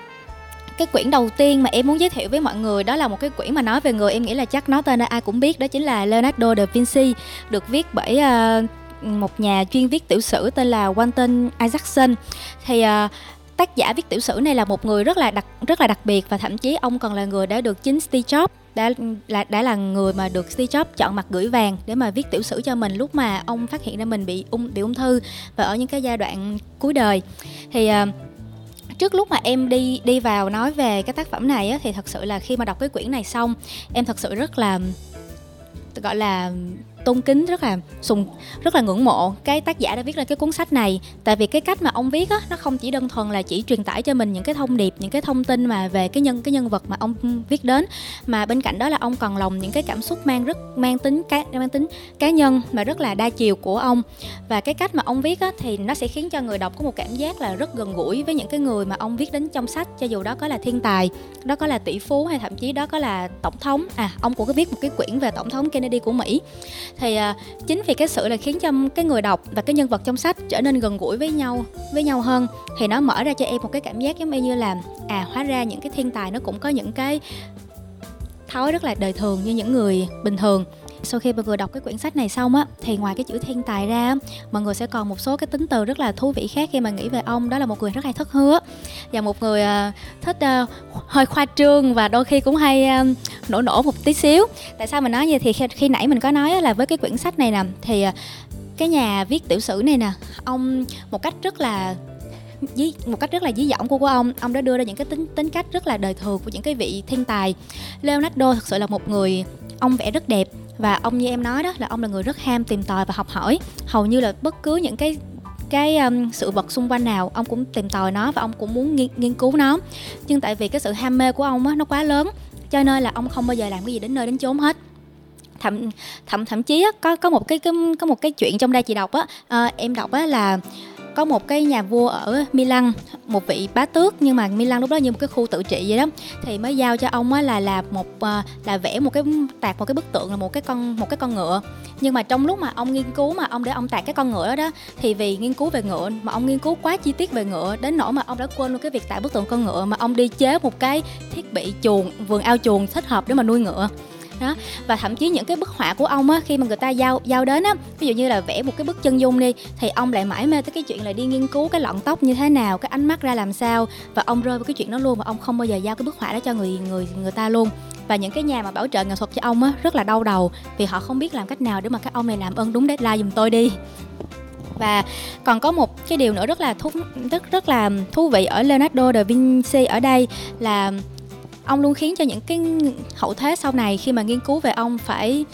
cái quyển đầu tiên mà em muốn giới thiệu với mọi người đó là một cái quyển mà nói về người em nghĩ là chắc nói tên ai cũng biết đó chính là Leonardo da Vinci được viết bởi uh, một nhà chuyên viết tiểu sử tên là Walter Isaacson. Thì uh, tác giả viết tiểu sử này là một người rất là đặc rất là đặc biệt và thậm chí ông còn là người đã được chính Steve Jobs đã là đã là người mà được Steve Jobs chọn mặt gửi vàng để mà viết tiểu sử cho mình lúc mà ông phát hiện ra mình bị ung bị ung thư và ở những cái giai đoạn cuối đời. Thì uh, trước lúc mà em đi đi vào nói về cái tác phẩm này á, thì thật sự là khi mà đọc cái quyển này xong em thật sự rất là gọi là tôn kính rất là sùng, rất là ngưỡng mộ cái tác giả đã viết ra cái cuốn sách này. Tại vì cái cách mà ông viết á, nó không chỉ đơn thuần là chỉ truyền tải cho mình những cái thông điệp, những cái thông tin mà về cái nhân cái nhân vật mà ông viết đến, mà bên cạnh đó là ông còn lòng những cái cảm xúc mang rất, mang tính cá, mang tính cá nhân mà rất là đa chiều của ông. Và cái cách mà ông viết á, thì nó sẽ khiến cho người đọc có một cảm giác là rất gần gũi với những cái người mà ông viết đến trong sách, cho dù đó có là thiên tài, đó có là tỷ phú hay thậm chí đó có là tổng thống. À ông cũng có viết một cái quyển về tổng thống Kennedy của Mỹ thì uh, chính vì cái sự là khiến cho cái người đọc và cái nhân vật trong sách trở nên gần gũi với nhau với nhau hơn thì nó mở ra cho em một cái cảm giác giống như là à hóa ra những cái thiên tài nó cũng có những cái thói rất là đời thường như những người bình thường sau khi mọi người đọc cái quyển sách này xong á thì ngoài cái chữ thiên tài ra mọi người sẽ còn một số cái tính từ rất là thú vị khác khi mà nghĩ về ông. Đó là một người rất hay thất hứa và một người ờ, thích ờ, hơi khoa trương và đôi khi cũng hay ờ, nổ nổ một tí xíu. Tại sao mình nói như thì khi, khi nãy mình có nói là với cái quyển sách này nè thì cái nhà viết tiểu sử này nè ông một cách rất là dí, một cách rất là dí dỏm của của ông ông đã đưa ra những cái tính tính cách rất là đời thường của những cái vị thiên tài. Leonardo thật sự là một người ông vẽ rất đẹp và ông như em nói đó là ông là người rất ham tìm tòi và học hỏi. Hầu như là bất cứ những cái cái um, sự vật xung quanh nào ông cũng tìm tòi nó và ông cũng muốn nghiên, nghiên cứu nó. Nhưng tại vì cái sự ham mê của ông á nó quá lớn cho nên là ông không bao giờ làm cái gì đến nơi đến chốn hết. Thậm thậm thậm chí á, có có một cái, cái có một cái chuyện trong đây chị đọc á à, em đọc á là có một cái nhà vua ở Milan, một vị bá tước, nhưng mà Milan lúc đó như một cái khu tự trị vậy đó. Thì mới giao cho ông á là làm một ờ, là vẽ một cái tạc, một cái bức tượng là một cái con, một cái con ngựa. Nhưng mà trong lúc mà ông nghiên cứu mà ông để ông tạc cái con ngựa đó đó, thì vì nghiên cứu về ngựa mà ông nghiên cứu quá chi tiết về ngựa, đến nỗi mà ông đã quên luôn cái việc tạc bức tượng con ngựa mà ông đi chế một cái thiết bị chuồng, vườn ao chuồng thích hợp để mà nuôi ngựa đó. Và thậm chí những cái bức họa của ông á, khi mà người ta giao giao đến á, ví dụ như là vẽ một cái bức chân dung đi, thì ông lại mãi mê tới cái chuyện là đi nghiên cứu cái lọn tóc như thế nào, cái ánh mắt ra làm sao, và ông rơi vào cái chuyện đó luôn mà ông không bao giờ giao cái bức họa đó cho người người người ta luôn. Và những cái nhà mà bảo trợ nghệ thuật cho ông á, rất là đau đầu, vì họ không biết làm cách nào để mà các ông này làm ơn đúng deadline giùm tôi đi. Và còn có một cái điều nữa rất là thú, rất rất là thú vị ở Leonardo da Vinci ở đây là ông luôn khiến cho những cái hậu thế sau này khi mà nghiên cứu về ông phải,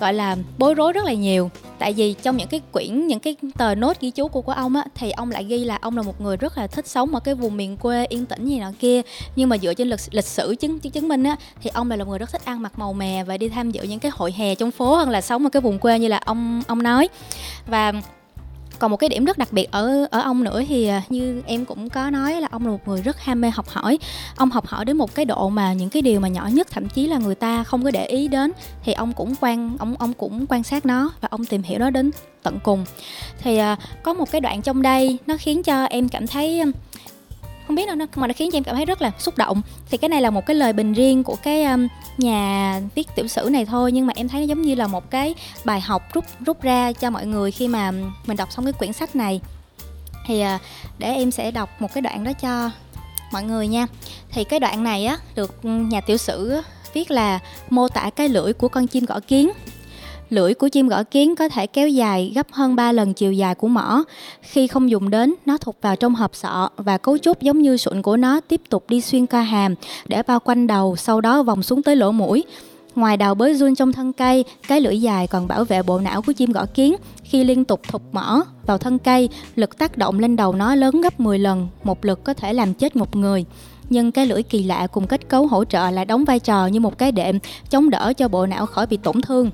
gọi là, bối rối rất là nhiều. Tại vì trong những cái quyển, những cái tờ nốt ghi chú của của ông á, thì ông lại ghi là ông là một người rất là thích sống ở cái vùng miền quê yên tĩnh gì nọ kia. Nhưng mà dựa trên lịch lịch sử chứng chứng minh á, thì ông là một người rất thích ăn mặc màu mè và đi tham dự những cái hội hè trong phố hơn là sống ở cái vùng quê như là ông ông nói. Và còn một cái điểm rất đặc biệt ở ở ông nữa thì à, như em cũng có nói là ông là một người rất ham mê học hỏi. Ông học hỏi đến một cái độ mà những cái điều mà nhỏ nhất, thậm chí là người ta không có để ý đến, thì ông cũng quan, ông ông cũng quan sát nó và ông tìm hiểu nó đến tận cùng. Thì à, có một cái đoạn trong đây nó khiến cho em cảm thấy không biết đâu nó mà nó khiến cho em cảm thấy rất là xúc động. Thì cái này là một cái lời bình riêng của cái um, nhà viết tiểu sử này thôi nhưng mà em thấy nó giống như là một cái bài học rút rút ra cho mọi người khi mà mình đọc xong cái quyển sách này. Thì uh, để em sẽ đọc một cái đoạn đó cho mọi người nha. Thì cái đoạn này á được nhà tiểu sử viết là mô tả cái lưỡi của con chim gõ kiến Lưỡi của chim gõ kiến có thể kéo dài gấp hơn 3 lần chiều dài của mỏ. Khi không dùng đến, nó thụt vào trong hộp sọ và cấu trúc giống như sụn của nó tiếp tục đi xuyên qua hàm để bao quanh đầu, sau đó vòng xuống tới lỗ mũi. Ngoài đào bới run trong thân cây, cái lưỡi dài còn bảo vệ bộ não của chim gõ kiến. Khi liên tục thụt mỏ vào thân cây, lực tác động lên đầu nó lớn gấp 10 lần, một lực có thể làm chết một người nhưng cái lưỡi kỳ lạ cùng kết cấu hỗ trợ lại đóng vai trò như một cái đệm chống đỡ cho bộ não khỏi bị tổn thương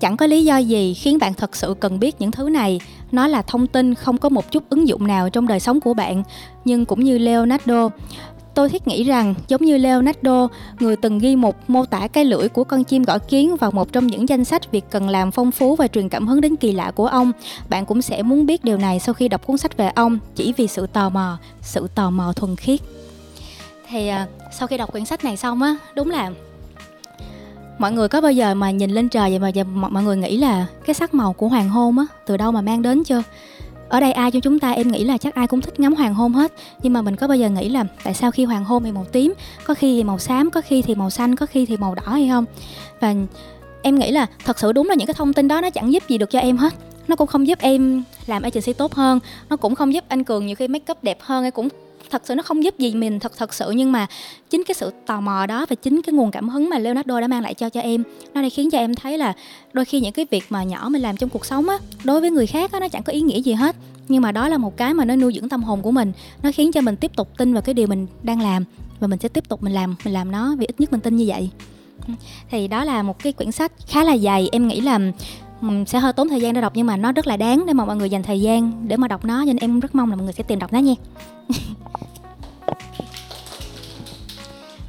chẳng có lý do gì khiến bạn thật sự cần biết những thứ này. Nó là thông tin, không có một chút ứng dụng nào trong đời sống của bạn. Nhưng cũng như leonardo, tôi thiết nghĩ rằng giống như leonardo, người từng ghi một mô tả cái lưỡi của con chim gõ kiến vào một trong những danh sách việc cần làm phong phú và truyền cảm hứng đến kỳ lạ của ông. Bạn cũng sẽ muốn biết điều này sau khi đọc cuốn sách về ông, chỉ vì sự tò mò, sự tò mò thuần khiết. Thì à, sau khi đọc quyển sách này xong á, đúng là mọi người có bao giờ mà nhìn lên trời vậy mà mọi người nghĩ là cái sắc màu của hoàng hôn á, từ đâu mà mang đến chưa? Ở đây ai cho chúng ta em nghĩ là chắc ai cũng thích ngắm hoàng hôn hết. Nhưng mà mình có bao giờ nghĩ là tại sao khi hoàng hôn thì màu tím, có khi thì màu xám, có khi thì màu xanh, có khi thì màu đỏ hay không? Và em nghĩ là thật sự đúng là những cái thông tin đó nó chẳng giúp gì được cho em hết. Nó cũng không giúp em làm agency tốt hơn, nó cũng không giúp anh cường nhiều khi make up đẹp hơn hay cũng thật sự nó không giúp gì mình thật thật sự. Nhưng mà chính cái sự tò mò đó và chính cái nguồn cảm hứng mà Leonardo đã mang lại cho cho em, nó đã khiến cho em thấy là đôi khi những cái việc mà nhỏ mình làm trong cuộc sống á, đối với người khác á, nó chẳng có ý nghĩa gì hết. Nhưng mà đó là một cái mà nó nuôi dưỡng tâm hồn của mình, nó khiến cho mình tiếp tục tin vào cái điều mình đang làm và mình sẽ tiếp tục mình làm mình làm nó vì ít nhất mình tin như vậy. Thì đó là một cái quyển sách khá là dày em nghĩ là sẽ hơi tốn thời gian để đọc nhưng mà nó rất là đáng để mà mọi người dành thời gian để mà đọc nó nên em rất mong là mọi người sẽ tìm đọc nó nha.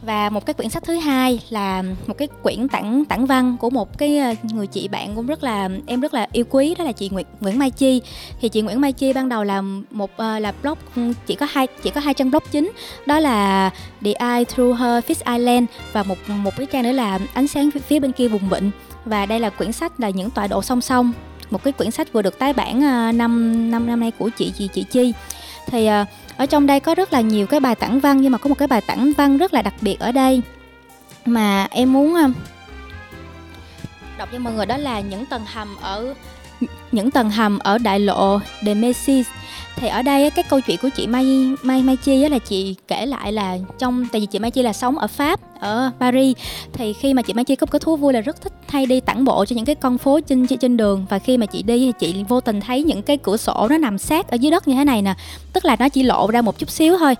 Và một cái quyển sách thứ hai là một cái quyển tản tản văn của một cái ờ, người chị bạn cũng rất là, em rất là yêu quý, đó là chị Nguyễn Nguyễn Mai Chi. Thì chị Nguyễn Mai Chi ban đầu là một ờ, là blog ừ, chỉ có hai, chỉ có hai trang blog chính, đó là The Eye Through Her Fish Island và một một cái trang nữa là ánh sáng phía bên kia vùng vịnh và đây là quyển sách là những tọa độ song song, một cái quyển sách vừa được tái bản à, năm năm năm nay của chị chị chị Chi. Thì à, ở trong đây có rất là nhiều cái bài tản văn, nhưng mà có một cái bài tản văn rất là đặc biệt ở đây mà em muốn à, đọc cho mọi người, đó là những tầng hầm ở, những tầng hầm ở đại lộ de Messi thì ở đây cái câu chuyện của chị Mai Mai Mai Chi là chị kể lại là trong, tại vì chị Mai Chi là sống ở Pháp ở Paris. Thì khi mà chị Mai Chi có một cái thú vui là rất thích hay đi tản bộ cho những cái con phố trên trên đường. Và khi mà chị đi thì chị vô tình thấy những cái cửa sổ nó nằm sát ở dưới đất như thế này nè. Tức là nó chỉ lộ ra một chút xíu thôi.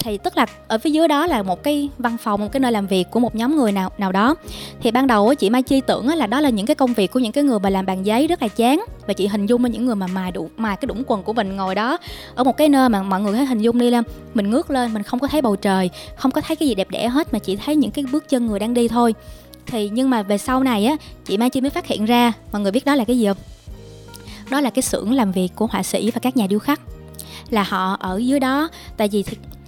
Thì tức là ở phía dưới đó là một cái văn phòng, một cái nơi làm việc của một nhóm người nào nào đó. Thì ban đầu chị Mai Chi tưởng là đó là những cái công việc của những cái người mà làm bàn giấy rất là chán. Và chị hình dung với những người mà mài đủ, mài cái đũng quần của mình ngồi đó. Ở một cái nơi mà mọi người hãy hình dung đi lên mình ngước lên, mình không có thấy bầu trời, không có thấy cái gì đẹp đẽ hết mà chỉ thấy những cái bước chân người đang đi thôi. Thì nhưng mà về sau này á, chị Mai Chi mới phát hiện ra, mọi người biết đó là cái gì không? Đó là cái xưởng làm việc của họa sĩ và các nhà điêu khắc. Là họ ở dưới đó, tại vì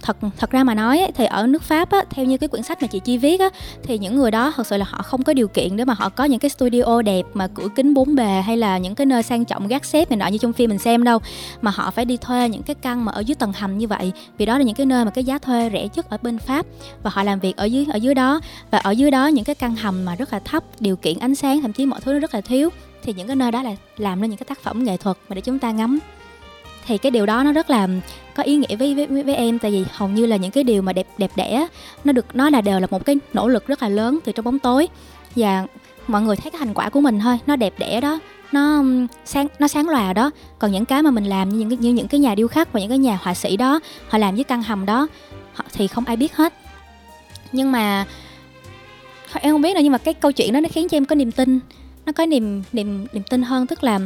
thật thật ra mà nói ấy, thì ở nước Pháp á, theo như cái quyển sách mà chị Chi viết á, thì những người đó thật sự là họ không có điều kiện để mà họ có những cái studio đẹp mà cửa kính bốn bề hay là những cái nơi sang trọng gác xếp này nọ như trong phim mình xem đâu mà họ phải đi thuê những cái căn mà ở dưới tầng hầm như vậy. Vì đó là những cái nơi mà cái giá thuê rẻ nhất ở bên Pháp và họ làm việc ở dưới ở dưới đó. Và ở dưới đó những cái căn hầm mà rất là thấp điều kiện ánh sáng thậm chí mọi thứ nó rất là thiếu thì những cái nơi đó là làm nên những cái tác phẩm nghệ thuật mà để chúng ta ngắm thì cái điều đó nó rất là có ý nghĩa với với với em. Tại vì hầu như là những cái điều mà đẹp đẹp đẽ nó được nó là đều là một cái nỗ lực rất là lớn từ trong bóng tối. Và mọi người thấy cái thành quả của mình thôi nó đẹp đẽ đó nó sáng nó sáng lòa đó. Còn những cái mà mình làm như những như những cái nhà điêu khắc và những cái nhà họa sĩ đó họ làm với căn hầm đó họ, thì không ai biết hết. Nhưng mà em không biết nữa nhưng mà cái câu chuyện đó nó khiến cho em có niềm tin nó có niềm niềm niềm tin hơn. Tức là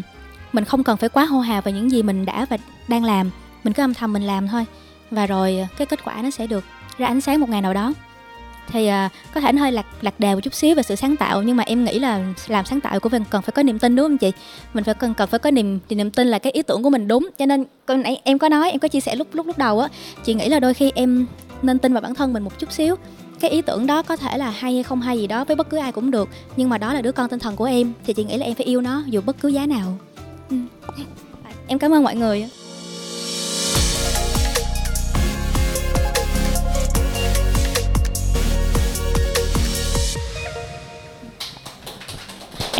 mình không cần phải quá hô hào về những gì mình đã và đang làm. Mình cứ âm thầm mình làm thôi. Và rồi ờ, cái kết quả nó sẽ được ra ánh sáng một ngày nào đó. Thì uh, có thể nó hơi lạc lạc đề một chút xíu về sự sáng tạo nhưng mà em nghĩ là làm sáng tạo của mình cần phải có niềm tin đúng không chị? Mình phải cần cần phải có niềm niềm tin là cái ý tưởng của mình đúng. Cho nên con nãy em có nói em có chia sẻ lúc lúc lúc đầu á chị nghĩ là đôi khi em nên tin vào bản thân mình một chút xíu. Cái ý tưởng đó có thể là hay hay không hay gì đó với bất cứ ai cũng được nhưng mà đó là đứa con tinh thần của em thì chị nghĩ là em phải yêu nó dù bất cứ giá nào ừ. em cảm ơn mọi người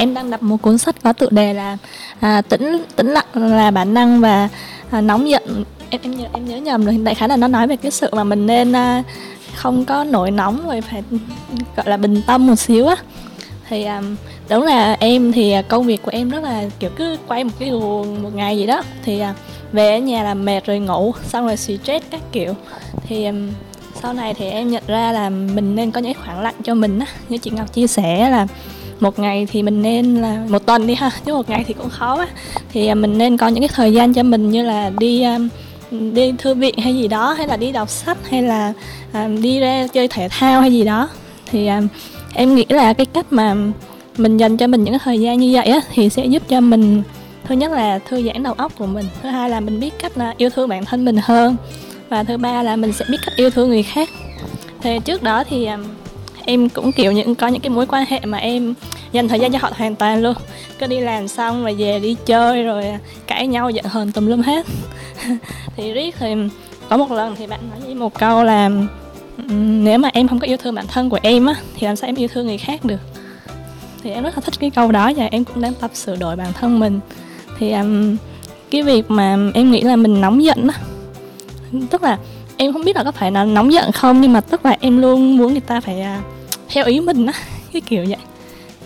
em đang đọc một cuốn sách có tựa đề là à, tĩnh tĩnh lặng là bản năng và à, nóng giận. Em em nhớ em nhớ nhầm rồi đại khái là nó nói về cái sự mà mình nên à, không có nổi nóng rồi phải gọi là bình tâm một xíu á thì um, đúng là em thì à, công việc của em rất là kiểu cứ quay một cái guồng một ngày gì đó. Thì uh, về ở nhà là mệt rồi ngủ xong rồi stress các kiểu. Thì um, sau này thì em nhận ra là mình nên có những khoảng lặng cho mình á. Như chị ngọc chia sẻ là một ngày thì mình nên là một tuần đi ha chứ một ngày thì cũng khó á. Thì mình nên có những cái thời gian cho mình như là đi đi thư viện hay gì đó hay là đi đọc sách hay là đi ra chơi thể thao hay gì đó. Thì em nghĩ là cái cách mà mình dành cho mình những thời gian như vậy á, thì sẽ giúp cho mình, thứ nhất là thư giãn đầu óc của mình, thứ hai là mình biết cách là yêu thương bản thân mình hơn, và thứ ba là mình sẽ biết cách yêu thương người khác. Thì trước đó thì à, em cũng, kiểu, những, có những cái mối quan hệ mà em dành thời gian cho họ hoàn toàn luôn. Cứ đi làm xong rồi về đi chơi rồi à, cãi nhau giận hờn tùm lum hết. Thì riết thì có một lần thì bạn nói với một câu là nếu mà em không có yêu thương bản thân của em á thì làm sao em yêu thương người khác được. Thì em rất là thích cái câu đó và em cũng đang tập sửa đổi bản thân mình. Thì um, cái việc mà em nghĩ là mình nóng giận á tức là em không biết là có phải là nóng giận không nhưng mà tức là em luôn muốn người ta phải uh, theo ý mình á cái kiểu vậy.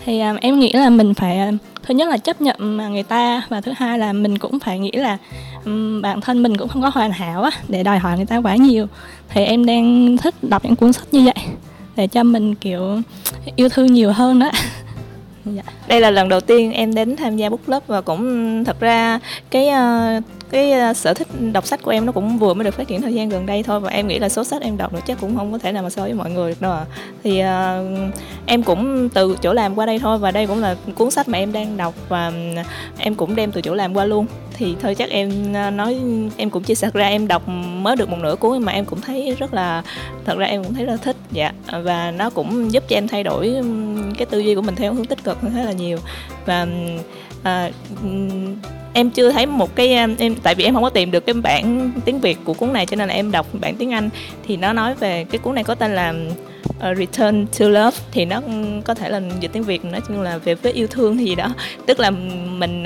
Thì um, em nghĩ là mình phải uh, thứ nhất là chấp nhận mà người ta và thứ hai là mình cũng phải nghĩ là um, bản thân mình cũng không có hoàn hảo á để đòi hỏi người ta quá nhiều thì em đang thích đọc những cuốn sách như vậy để cho mình kiểu yêu thương nhiều hơn đó dạ. đây là lần đầu tiên em đến tham gia book club và cũng thật ra cái uh, cái ờ, sở thích đọc sách của em nó cũng vừa mới được phát triển thời gian gần đây thôi và em nghĩ là số sách em đọc được chắc cũng không có thể nào mà so với mọi người được đâu à thì uh, em cũng từ chỗ làm qua đây thôi và đây cũng là cuốn sách mà em đang đọc và em cũng đem từ chỗ làm qua luôn. Thì thôi chắc em ờ, nói em cũng chia sẻ ra em đọc mới được một nửa cuốn mà em cũng thấy rất là thật ra em cũng thấy rất là thích dạ. Và nó cũng giúp cho em thay đổi cái tư duy của mình theo hướng tích cực hơn khá là nhiều. Và à, em chưa thấy một cái em tại vì em không có tìm được cái bản tiếng việt của cuốn này cho nên là em đọc bản tiếng anh. Thì nó nói về cái cuốn này có tên là uh, Return to Love. Thì nó ừ, có thể là dịch tiếng Việt nói chung là về với yêu thương thì gì đó. Tức là mình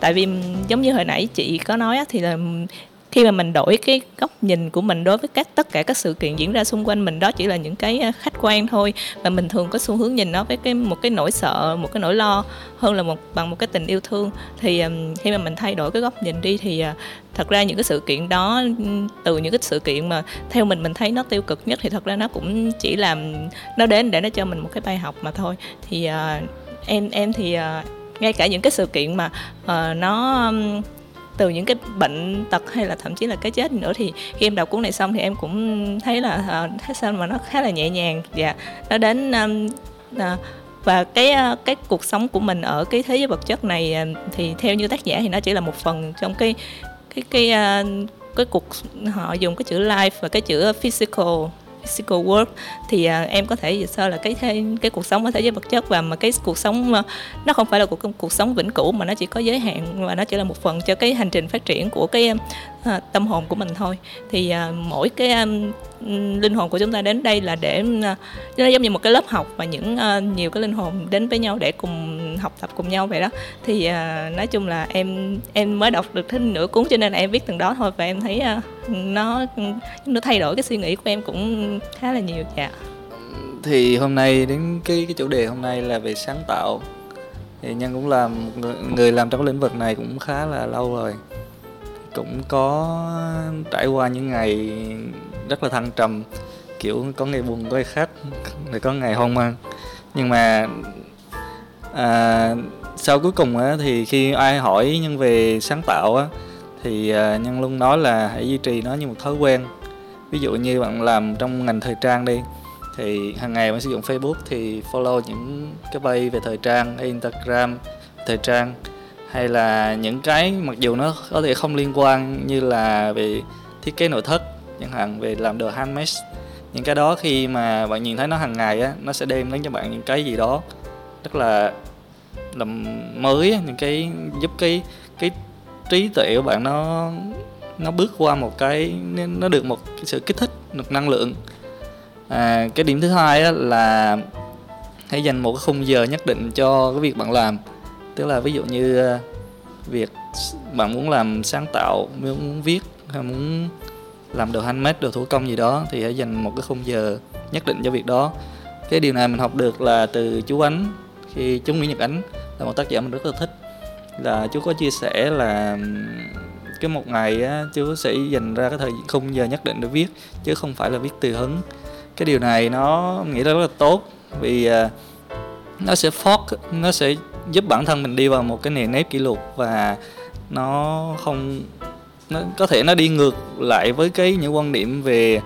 tại vì giống như hồi nãy chị có nói thì là khi mà mình đổi cái góc nhìn của mình đối với các tất cả các sự kiện diễn ra xung quanh mình đó chỉ là những cái à, khách quan thôi. Và mình thường có xu hướng nhìn nó với cái một cái nỗi sợ một cái nỗi lo hơn là một bằng một cái tình yêu thương. Thì um, khi mà mình thay đổi cái góc nhìn đi thì uh, thật ra những cái sự kiện đó từ những cái sự kiện mà theo mình mình thấy nó tiêu cực nhất thì thật ra nó cũng chỉ làm nó đến để nó cho mình một cái bài học mà thôi. Thì uh, em em thì uh, ngay cả những cái sự kiện mà uh, nó um, từ những cái bệnh tật hay là thậm chí là cái chết nữa thì khi em đọc cuốn này xong thì em cũng thấy là uh, thấy sao mà nó khá là nhẹ nhàng. Và nó đến um, uh, và cái ờ, cái cuộc sống của mình ở cái thế giới vật chất này thì theo như tác giả thì nó chỉ là một phần trong cái cái cái uh, cái cuộc họ dùng cái chữ life và cái chữ physical physical work thì à, em có thể sơ là cái thế, cái cuộc sống ở thế giới vật chất và mà cái cuộc sống à, nó không phải là cuộc cuộc sống vĩnh cửu mà nó chỉ có giới hạn và nó chỉ là một phần cho cái hành trình phát triển của cái à, tâm hồn của mình thôi. Thì mỗi cái linh hồn của chúng ta đến đây là để nó giống như một cái lớp học và những nhiều cái linh hồn đến với nhau để cùng học tập cùng nhau vậy đó. Thì nói chung là em em mới đọc được thêm nửa cuốn cho nên là em viết từng đó thôi và em thấy nó nó thay đổi cái suy nghĩ của em cũng khá là nhiều dạ thì hôm nay đến cái cái chủ đề hôm nay là về sáng tạo. Thì nhân cũng làm người, người làm trong cái lĩnh vực này cũng khá là lâu rồi. Cũng có trải qua những ngày rất là thăng trầm kiểu có ngày buồn có ngày khác rồi có ngày hoang mang. Nhưng mà à, sau cuối cùng á, thì khi ai hỏi nhân về sáng tạo á, thì à, nhân luôn nói là hãy duy trì nó như một thói quen. Ví dụ như bạn làm trong ngành thời trang đi thì hàng ngày bạn sử dụng Facebook thì follow những cái bay về thời trang, hay Instagram, thời trang, hay là những cái mặc dù nó có thể không liên quan như là về thiết kế nội thất, chẳng hạn về làm đồ handmade. Những cái đó khi mà bạn nhìn thấy nó hàng ngày á, nó sẽ đem đến cho bạn những cái gì đó rất là làm mới những cái giúp cái cái trí tuệ của bạn nó nó bước qua một cái, nó được một cái sự kích thích được năng lượng à, cái điểm thứ hai á, là hãy dành một cái khung giờ nhất định cho cái việc bạn làm. Tức là ví dụ như ờ, việc bạn muốn làm sáng tạo muốn viết hay muốn làm đồ handmade đồ thủ công gì đó thì hãy dành một cái khung giờ nhất định cho việc đó. Cái điều này mình học được là từ chú ánh khi chú nguyễn nhật ánh là một tác giả mình rất là thích. Là chú có chia sẻ là cái một ngày á, chú sẽ dành ra cái thời khung giờ nhất định để viết chứ không phải là viết từ hứng cái điều này nó nghĩ rất là tốt vì uh, nó sẽ fork nó sẽ giúp bản thân mình đi vào một cái nền nếp kỷ luật và nó không nó có thể nó đi ngược lại với cái những quan điểm về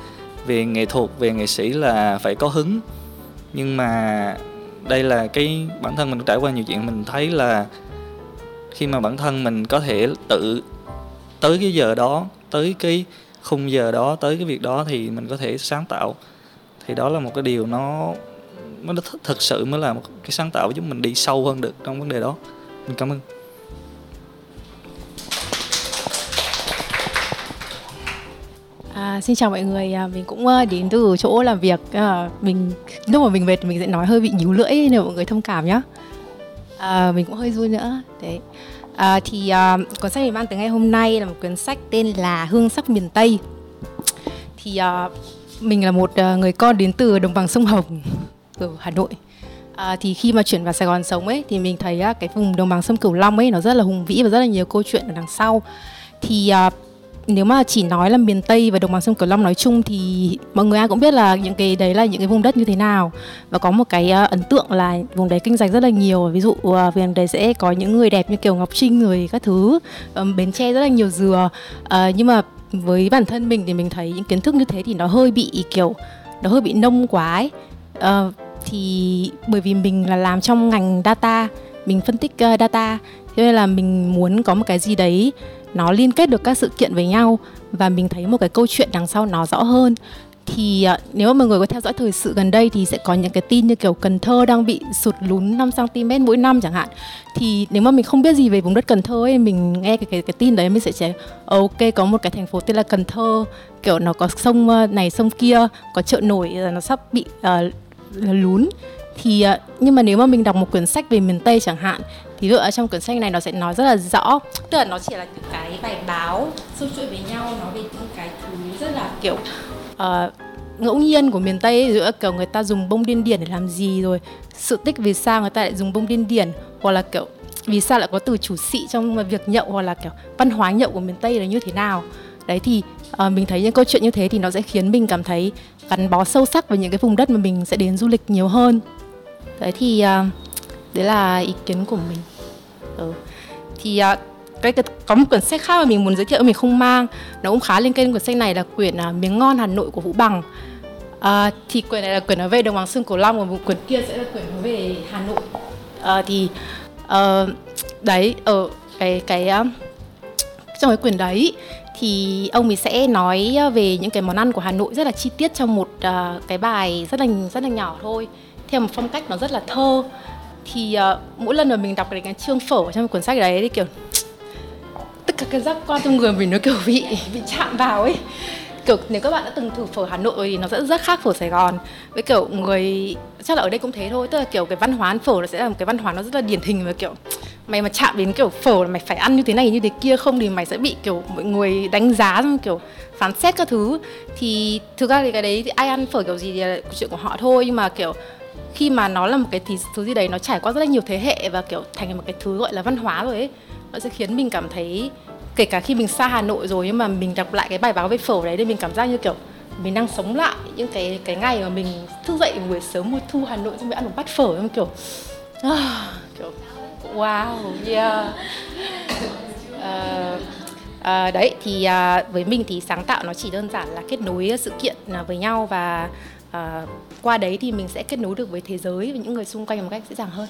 về nghệ thuật về nghệ sĩ là phải có hứng. Nhưng mà đây là cái bản thân mình trải qua nhiều chuyện mình thấy là khi mà bản thân mình có thể tự tới cái giờ đó tới cái khung giờ đó tới cái việc đó thì mình có thể sáng tạo thì đó là một cái điều nó mới nó thật sự mới là một cái sáng tạo giúp mình đi sâu hơn được trong vấn đề đó mình cảm ơn À, xin chào mọi người, à, mình cũng uh, đến từ chỗ làm việc. À, mình lúc mà mình về thì mình sẽ nói hơi bị nhíu lưỡi nên mọi người thông cảm nhá À, mình cũng hơi vui nữa. Đấy. À, thì uh, cuốn sách mình mang tới ngày hôm nay là một cuốn sách tên là Hương sắc miền Tây. Thì uh, mình là một ờ, người con đến từ đồng bằng sông Hồng ở Hà Nội. À, thì khi mà chuyển vào Sài Gòn sống ấy thì mình thấy à, cái vùng đồng bằng sông Cửu Long ấy nó rất là hùng vĩ và rất là nhiều câu chuyện ở đằng sau. Thì à, nếu mà chỉ nói là miền Tây và đồng bằng sông Cửu Long nói chung thì mọi người ai cũng biết là những cái đấy là những cái vùng đất như thế nào và có một cái uh, ấn tượng là vùng đấy kinh doanh rất là nhiều ví dụ uh, vùng đấy sẽ có những người đẹp như kiểu Ngọc Trinh người các thứ um, Bến Tre rất là nhiều dừa uh, nhưng mà với bản thân mình thì mình thấy những kiến thức như thế thì nó hơi bị kiểu nó hơi bị nông quá ấy. Uh, thì bởi vì mình là làm trong ngành data mình phân tích uh, data cho nên là mình muốn có một cái gì đấy nó liên kết được các sự kiện với nhau và mình thấy một cái câu chuyện đằng sau nó rõ hơn thì uh, nếu mà mọi người có theo dõi thời sự gần đây thì sẽ có những cái tin như kiểu Cần Thơ đang bị sụt lún 5 cm mỗi năm chẳng hạn. Thì nếu mà mình không biết gì về vùng đất Cần Thơ ấy, mình nghe cái cái, cái tin đấy mình sẽ chế ok có một cái thành phố tên là Cần Thơ, kiểu nó có sông ờ, này sông kia, có chợ nổi ờ, nó sắp bị uh, lún thì nhưng mà nếu mà mình đọc một quyển sách về miền Tây chẳng hạn thì ở trong quyển sách này nó sẽ nói rất là rõ tức là nó chỉ là những cái bài báo sâu chuỗi với nhau nói về những cái thứ rất là kiểu uh, ngẫu nhiên của miền Tây giữa kiểu người ta dùng bông điên điển để làm gì rồi sự tích vì sao người ta lại dùng bông điên điển hoặc là kiểu vì sao lại có từ chủ sĩ trong việc nhậu hoặc là kiểu văn hóa nhậu của miền Tây là như thế nào. Đấy thì uh, mình thấy những câu chuyện như thế thì nó sẽ khiến mình cảm thấy gắn bó sâu sắc với những cái vùng đất mà mình sẽ đến du lịch nhiều hơn. Đấy thì uh, đấy là ý kiến của mình. Ừ. thì uh, cái, cái có một quyển sách khác mà mình muốn giới thiệu mình không mang. Nó cũng khá liên kênh quyển sách này là quyển uh, miếng ngon hà nội của vũ bằng. Uh, thì quyển này là quyển nói về đồng bằng sông cửu long và một quyển kia sẽ là quyển nói về hà nội. Uh, thì uh, đấy ở cái cái uh, trong cái quyển đấy thì ông ấy sẽ nói về những cái món ăn của Hà Nội rất là chi tiết trong một uh, cái bài rất là rất là nhỏ thôi theo một phong cách nó rất là thơ. Thì uh, mỗi lần mà mình đọc cái, cái chương phở trong cuốn sách đấy thì kiểu tất cả cái giác quan trong người mình nó kiểu bị bị chạm vào ấy. Kiểu nếu các bạn đã từng thử phở Hà Nội thì nó sẽ rất khác phở Sài Gòn. Với kiểu người, chắc là ở đây cũng thế thôi, tức là kiểu cái văn hóa ăn phở nó sẽ là một cái văn hóa nó rất là điển hình và kiểu mày mà chạm đến kiểu phở là mày phải ăn như thế này như thế kia, không thì mày sẽ bị kiểu mọi người đánh giá kiểu phán xét các thứ. Thì thực ra thì cái đấy thì ai ăn phở kiểu gì thì là chuyện của họ thôi, nhưng mà kiểu khi mà nó là một cái thứ gì đấy nó trải qua rất là nhiều thế hệ và kiểu thành một cái thứ gọi là văn hóa rồi ấy nó sẽ khiến mình cảm thấy kể cả khi mình xa Hà Nội rồi nhưng mà mình đọc lại cái bài báo về phở đấy thì mình cảm giác như kiểu mình đang sống lại những cái cái ngày mà mình thức dậy buổi sớm mùa thu Hà Nội xong rồi ăn một bát phở nhưng kiểu à, kiểu wow yeah. Uh, À, đấy thì à, với mình thì sáng tạo nó chỉ đơn giản là kết nối sự kiện à, với nhau và à, qua đấy thì mình sẽ kết nối được với thế giới và những người xung quanh một cách dễ dàng hơn.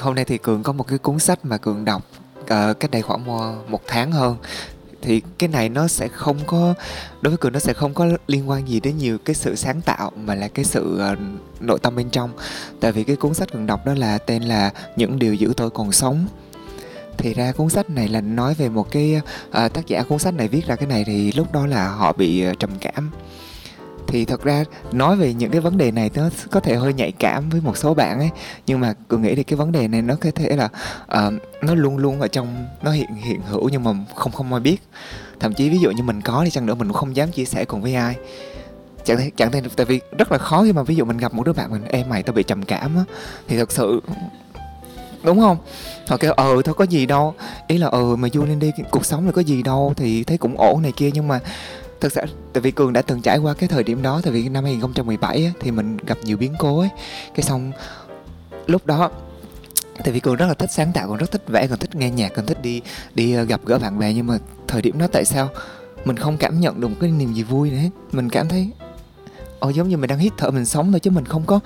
Hôm nay thì cường có một cái cuốn sách mà cường đọc uh, cách đây khoảng một tháng hơn. Thì cái này nó sẽ không có đối với cường nó sẽ không có liên quan gì đến nhiều cái sự sáng tạo mà là cái sự uh, nội tâm bên trong. Tại vì cái cuốn sách cường đọc đó là tên là những điều giữ tôi còn sống. Thì ra cuốn sách này là nói về một cái uh, tác giả cuốn sách này viết ra cái này thì lúc đó là họ bị uh, trầm cảm thì thật ra nói về những cái vấn đề này nó có thể hơi nhạy cảm với một số bạn ấy. Nhưng mà tôi nghĩ thì cái vấn đề này nó có thể là uh, nó luôn luôn ở trong nó hiện hiện hữu nhưng mà không không ai biết. Thậm chí ví dụ như mình có thì chăng nữa mình cũng không dám chia sẻ cùng với ai. Chẳng thể chẳng thể tại vì rất là khó khi mà ví dụ mình gặp một đứa bạn mình em mày tao bị trầm cảm á. Thì thật sự đúng không? Họ kêu ờ thôi có gì đâu. Ý là ờ mà vui lên đi cuộc sống là có gì đâu. Thì thấy cũng ổn này kia nhưng mà thực sự tại vì cường đã từng trải qua cái thời điểm đó tại vì năm 2017 á, thì mình gặp nhiều biến cố ấy. Cái xong lúc đó tại vì cường rất là thích sáng tạo còn rất thích vẽ còn thích nghe nhạc còn thích đi đi ờ, gặp gỡ bạn bè. Nhưng mà thời điểm đó tại sao mình không cảm nhận được một cái niềm gì vui nữa? Mình cảm thấy ồ giống như mình đang hít thở mình sống thôi chứ mình không có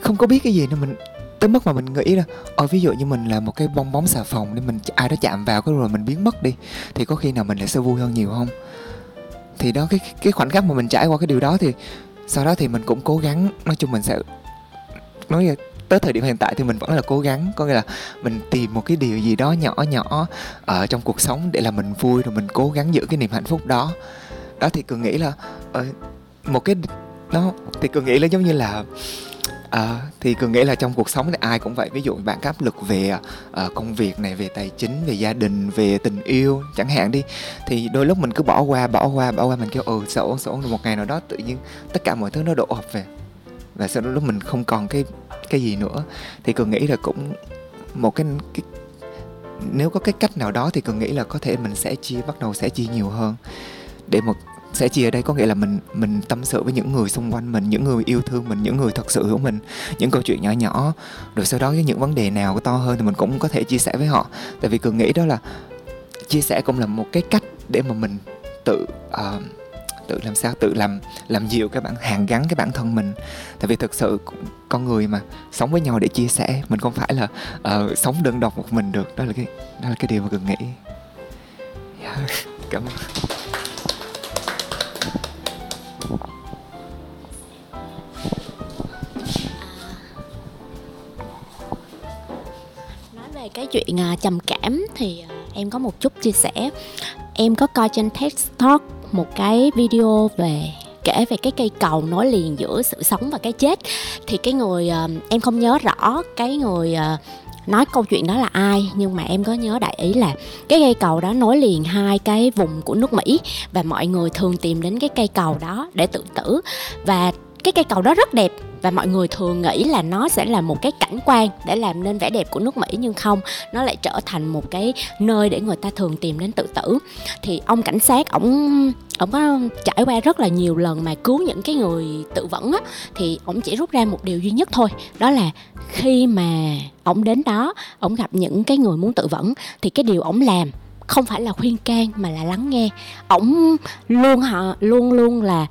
không có biết cái gì nữa. Mình tới mức mà mình nghĩ là ờ ví dụ như mình là một cái bong bóng xà phòng để mình ai đó chạm vào cái rồi mình biến mất đi thì có khi nào mình lại sẽ vui hơn nhiều không? Thì đó, cái cái khoảnh khắc mà mình trải qua cái điều đó thì sau đó thì mình cũng cố gắng, nói chung mình sẽ, nói là tới thời điểm hiện tại thì mình vẫn là cố gắng, có nghĩa là mình tìm một cái điều gì đó nhỏ nhỏ ở trong cuộc sống để là mình vui rồi mình cố gắng giữ cái niềm hạnh phúc đó. Đó thì cường nghĩ là ờ, một cái nó thì cường nghĩ là giống như là À, thì cường nghĩ là trong cuộc sống thì ai cũng vậy. Ví dụ bạn có áp lực về uh, công việc này về tài chính về gia đình về tình yêu chẳng hạn đi thì đôi lúc mình cứ bỏ qua bỏ qua bỏ qua. Mình kêu ừ sợ ổn sợ ổn một ngày nào đó. Tự nhiên tất cả mọi thứ nó đổ ập về. Và sau đó lúc mình không còn cái cái gì nữa. Thì cường nghĩ là cũng một cái, cái nếu có cái cách nào đó thì cường nghĩ là có thể mình sẽ chia bắt đầu sẽ chia nhiều hơn để một sẽ chia ở đây. Có nghĩa là mình mình tâm sự với những người xung quanh mình những người yêu thương mình những người thật sự của mình những câu chuyện nhỏ nhỏ. Rồi sau đó với những vấn đề nào to hơn thì mình cũng có thể chia sẻ với họ. Tại vì cường nghĩ đó là chia sẻ cũng là một cái cách để mà mình tự uh, tự làm sao? Tự làm làm dịu cái bản hàng gắn cái bản thân mình. Tại vì thực sự con người mà sống với nhau để chia sẻ mình không phải là uh, sống đơn độc một mình được. Đó là cái đó là cái điều mà cường nghĩ. Yeah. Dạ, cảm ơn về cái chuyện à, trầm cảm thì à, em có một chút chia sẻ. Em có coi trên TED Talk một cái video về, kể về cái cây cầu nối liền giữa sự sống và cái chết. Thì cái người à, em không nhớ rõ cái người nói câu chuyện đó là ai, nhưng mà em có nhớ đại ý là cái cây cầu đó nối liền hai cái vùng của nước Mỹ và mọi người thường tìm đến cái cây cầu đó để tự tử. Và cái cây cầu đó rất đẹp và mọi người thường nghĩ là nó sẽ là một cái cảnh quan để làm nên vẻ đẹp của nước Mỹ, nhưng không, nó lại trở thành một cái nơi để người ta thường tìm đến tự tử. Thì ông cảnh sát, ổng ông có trải qua rất là nhiều lần mà cứu những cái người tự vẫn á, thì ông chỉ rút ra một điều duy nhất thôi, đó là khi mà ông đến đó ông gặp những cái người muốn tự vẫn, thì cái điều ông làm không phải là khuyên can mà là lắng nghe. Ổng luôn họ luôn luôn là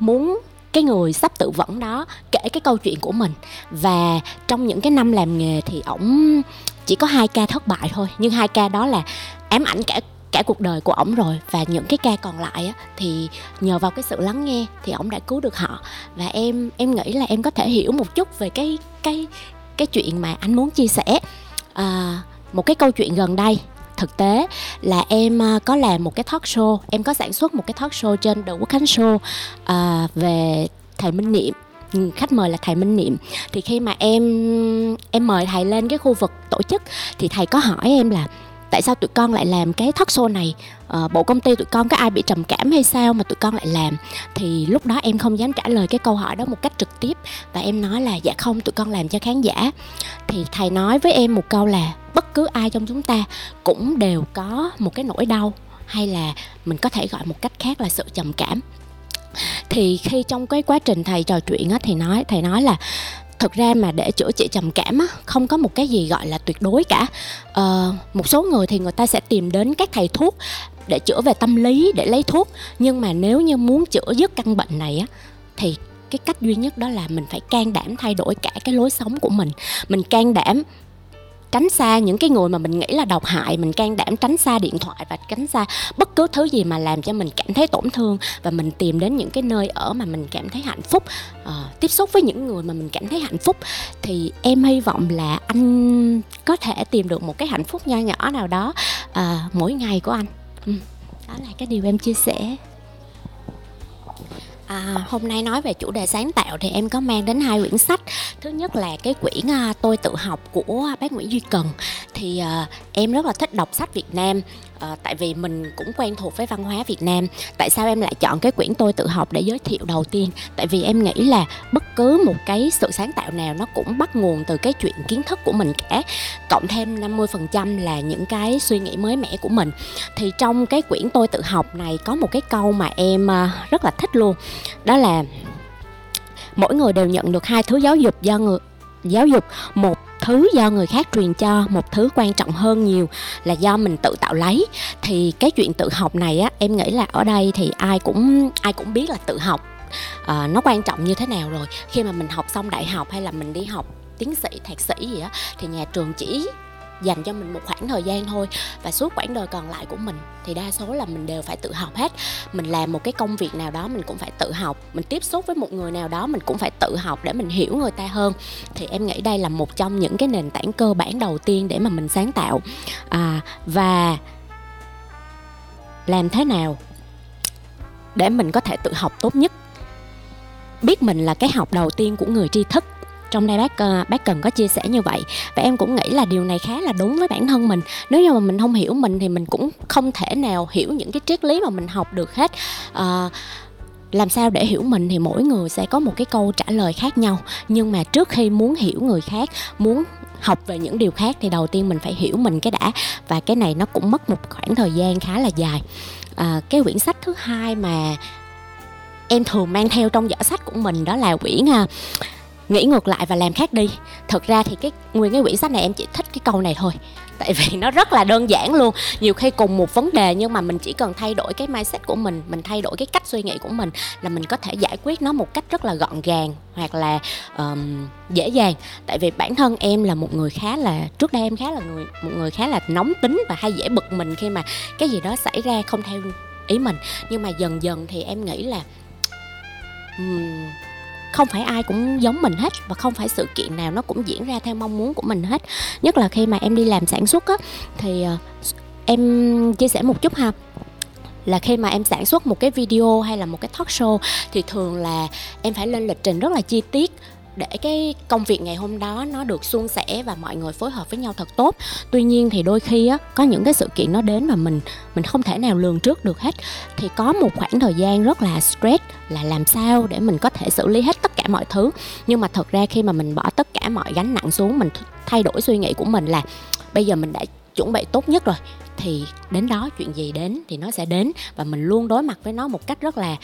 muốn cái người sắp tự vẫn đó kể cái câu chuyện của mình. Và trong những cái năm làm nghề thì ổng chỉ có hai ca thất bại thôi nhưng hai ca đó là ám ảnh cả cả cuộc đời của ổng rồi. Và những cái ca còn lại á, thì nhờ vào cái sự lắng nghe thì ổng đã cứu được họ. Và em em nghĩ là em có thể hiểu một chút về cái cái cái chuyện mà anh muốn chia sẻ. À, một cái câu chuyện gần đây thực tế là em à, có làm một cái talk show em có sản xuất một cái talk show trên The Quốc Khánh Show uh, về thầy Minh Niệm. Ừ, khách mời là thầy Minh Niệm. Thì khi mà em em mời thầy lên cái khu vực tổ chức thì thầy có hỏi em là tại sao tụi con lại làm cái thất show này? À, bộ công ty tụi con có ai bị trầm cảm hay sao mà tụi con lại làm? Thì lúc đó em không dám trả lời cái câu hỏi đó một cách trực tiếp. Và em nói là dạ không tụi con làm cho khán giả. Thì thầy nói với em một câu là bất cứ ai trong chúng ta cũng đều có một cái nỗi đau hay là mình có thể gọi một cách khác là sự trầm cảm. Thì khi trong cái quá trình thầy trò chuyện á thì nói thầy nói là thực ra mà để chữa trị trầm cảm á không có một cái gì gọi là tuyệt đối cả. Ờ, một số người thì người ta sẽ tìm đến các thầy thuốc để chữa về tâm lý để lấy thuốc. Nhưng mà nếu như muốn chữa dứt căn bệnh này á thì cái cách duy nhất đó là mình phải can đảm thay đổi cả cái lối sống của mình. Mình can đảm tránh xa những cái người mà mình nghĩ là độc hại mình can đảm tránh xa điện thoại và tránh xa bất cứ thứ gì mà làm cho mình cảm thấy tổn thương và mình tìm đến những cái nơi ở mà mình cảm thấy hạnh phúc uh, tiếp xúc với những người mà mình cảm thấy hạnh phúc thì em hy vọng là anh có thể tìm được một cái hạnh phúc nho nhỏ nào đó uh, mỗi ngày của anh ừ. đó là cái điều em chia sẻ À, hôm nay nói về chủ đề sáng tạo thì em có mang đến hai quyển sách. Thứ nhất là cái quyển à, tôi tự học của bác Nguyễn Duy Cần. Thì à, em rất là thích đọc sách Việt Nam à, tại vì mình cũng quen thuộc với văn hóa Việt Nam. Tại sao em lại chọn cái quyển tôi tự học để giới thiệu đầu tiên? Tại vì em nghĩ là bất cứ một cái sự sáng tạo nào nó cũng bắt nguồn từ cái chuyện kiến thức của mình cả. Cộng thêm 50% là những cái suy nghĩ mới mẻ của mình. Thì trong cái quyển tôi tự học này có một cái câu mà em ờ, rất là thích luôn. Đó là mỗi người đều nhận được hai thứ giáo dục do người giáo dục. Một thứ do người khác truyền cho một thứ quan trọng hơn nhiều là do mình tự tạo lấy. Thì cái chuyện tự học này á em nghĩ là ở đây thì ai cũng ai cũng biết là tự học à, nó quan trọng như thế nào rồi. Khi mà mình học xong đại học hay là mình đi học tiến sĩ thạc sĩ gì á thì nhà trường chỉ dành cho mình một khoảng thời gian thôi. Và suốt quãng đời còn lại của mình thì đa số là mình đều phải tự học hết. Mình làm một cái công việc nào đó mình cũng phải tự học. Mình tiếp xúc với một người nào đó mình cũng phải tự học để mình hiểu người ta hơn. Thì em nghĩ đây là một trong những cái nền tảng cơ bản đầu tiên để mà mình sáng tạo. À, và làm thế nào để mình có thể tự học tốt nhất? Biết mình là cái học đầu tiên của người tri thức trong đây bác ờ, bác cần có chia sẻ như vậy. Và em cũng nghĩ là điều này khá là đúng với bản thân mình. Nếu như mà mình không hiểu mình thì mình cũng không thể nào hiểu những cái triết lý mà mình học được hết. À, làm sao để hiểu mình thì mỗi người sẽ có một cái câu trả lời khác nhau. Nhưng mà trước khi muốn hiểu người khác muốn học về những điều khác thì đầu tiên mình phải hiểu mình cái đã. Và cái này nó cũng mất một khoảng thời gian khá là dài. À, cái quyển sách thứ hai mà em thường mang theo trong giỏ sách của mình đó là quyển à, nghĩ ngược lại và làm khác đi. Thật ra thì cái nguyên cái quyển sách này em chỉ thích cái câu này thôi. Tại vì nó rất là đơn giản luôn. Nhiều khi cùng một vấn đề nhưng mà mình chỉ cần thay đổi cái mindset của mình mình thay đổi cái cách suy nghĩ của mình là mình có thể giải quyết nó một cách rất là gọn gàng hoặc là um, dễ dàng. Tại vì bản thân em là một người khá là trước đây em khá là người một người khá là nóng tính và hay dễ bực mình khi mà cái gì đó xảy ra không theo ý mình. Nhưng mà dần dần thì em nghĩ là um, không phải ai cũng giống mình hết và không phải sự kiện nào nó cũng diễn ra theo mong muốn của mình hết. Nhất là khi mà em đi làm sản xuất á, thì ờ, em chia sẻ một chút ha. Là khi mà em sản xuất một cái video hay là một cái talk show thì thường là em phải lên lịch trình rất là chi tiết để cái công việc ngày hôm đó nó được suôn sẻ và mọi người phối hợp với nhau thật tốt. Tuy nhiên thì đôi khi á, có những cái sự kiện nó đến mà mình mình không thể nào lường trước được hết. Thì có một khoảng thời gian rất là stress, là làm sao để mình có thể xử lý hết tất cả mọi thứ. Nhưng mà thật ra khi mà mình bỏ tất cả mọi gánh nặng xuống, mình thay đổi suy nghĩ của mình là bây giờ mình đã chuẩn bị tốt nhất rồi, thì đến đó chuyện gì đến thì nó sẽ đến. Và mình luôn đối mặt với nó một cách rất là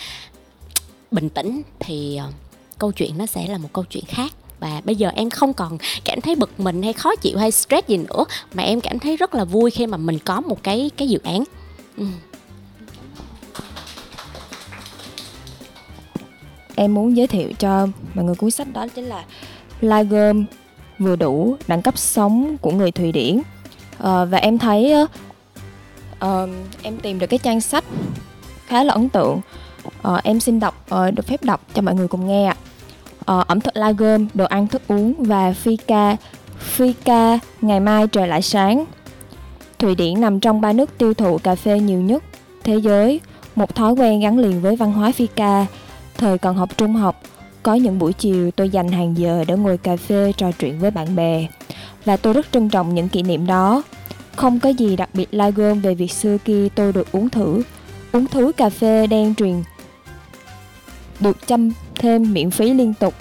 bình tĩnh, thì ờ, câu chuyện nó sẽ là một câu chuyện khác. Và bây giờ em không còn cảm thấy bực mình hay khó chịu hay stress gì nữa mà em cảm thấy rất là vui khi mà mình có một cái cái dự án. Ừ. em muốn giới thiệu cho mọi người cuốn sách đó chính là Lagerm vừa đủ đẳng cấp sống của người Thụy Điển. À, và em thấy uh, em tìm được cái trang sách khá là ấn tượng. Uh, em xin đọc uh, được phép đọc cho mọi người cùng nghe ạ uh, ẩm thực lager, đồ ăn thức uống và phi ca. Phi ca, ngày mai trời lại sáng. Thụy Điển nằm trong ba nước tiêu thụ cà phê nhiều nhất thế giới, một thói quen gắn liền với văn hóa phi ca. Thời còn học trung học, có những buổi chiều tôi dành hàng giờ để ngồi cà phê trò chuyện với bạn bè. Và tôi rất trân trọng những kỷ niệm đó. Không có gì đặc biệt la gom về việc xưa kia tôi được uống thử. Uống thứ cà phê đen truyền được chăm thêm miễn phí liên tục.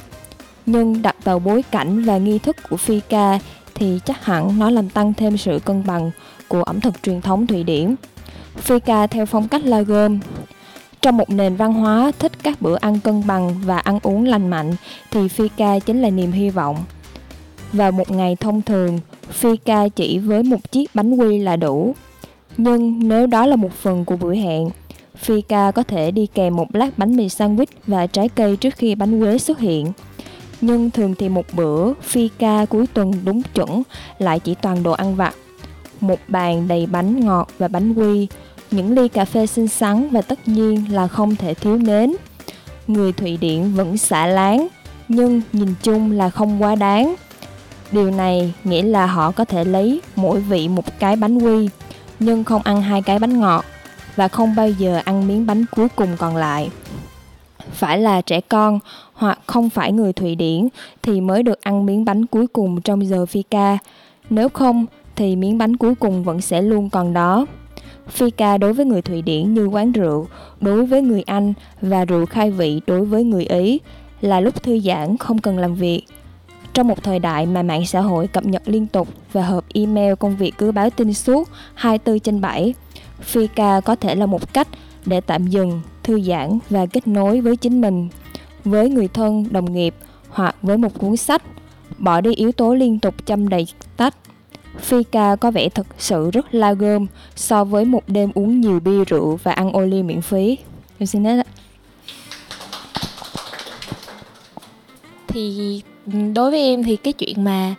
Nhưng đặt vào bối cảnh và nghi thức của phi ca thì chắc hẳn nó làm tăng thêm sự cân bằng của ẩm thực truyền thống Thụy Điển. Phi ca theo phong cách la gom. Trong một nền văn hóa thích các bữa ăn cân bằng và ăn uống lành mạnh thì phi ca chính là niềm hy vọng. Vào một ngày thông thường, phi ca chỉ với một chiếc bánh quy là đủ. Nhưng nếu đó là một phần của buổi hẹn fika có thể đi kèm một lát bánh mì sandwich và trái cây trước khi bánh quế xuất hiện. Nhưng thường thì một bữa fika cuối tuần đúng chuẩn lại chỉ toàn đồ ăn vặt. Một bàn đầy bánh ngọt và bánh quy, những ly cà phê xinh xắn và tất nhiên là không thể thiếu nến. Người Thụy Điển vẫn xả láng, nhưng nhìn chung là không quá đáng. Điều này nghĩa là họ có thể lấy mỗi vị một cái bánh quy, nhưng không ăn hai cái bánh ngọt và không bao giờ ăn miếng bánh cuối cùng còn lại. Phải là trẻ con hoặc không phải người Thụy Điển thì mới được ăn miếng bánh cuối cùng trong giờ phi ca. Nếu không thì miếng bánh cuối cùng vẫn sẽ luôn còn đó. Phi ca đối với người Thụy Điển như quán rượu, đối với người Anh và rượu khai vị đối với người Ý là lúc thư giãn không cần làm việc. Trong một thời đại mà mạng xã hội cập nhật liên tục và hộp email công việc cứ báo tin suốt 24 trên 7, Phi ca có thể là một cách để tạm dừng, thư giãn và kết nối với chính mình, với người thân, đồng nghiệp hoặc với một cuốn sách, bỏ đi yếu tố liên tục chăm đầy tách. Phi ca có vẻ thật sự rất la gơm so với một đêm uống nhiều bia rượu và ăn ô miễn phí. Em xin hết Thì ừ, đối với em thì cái chuyện mà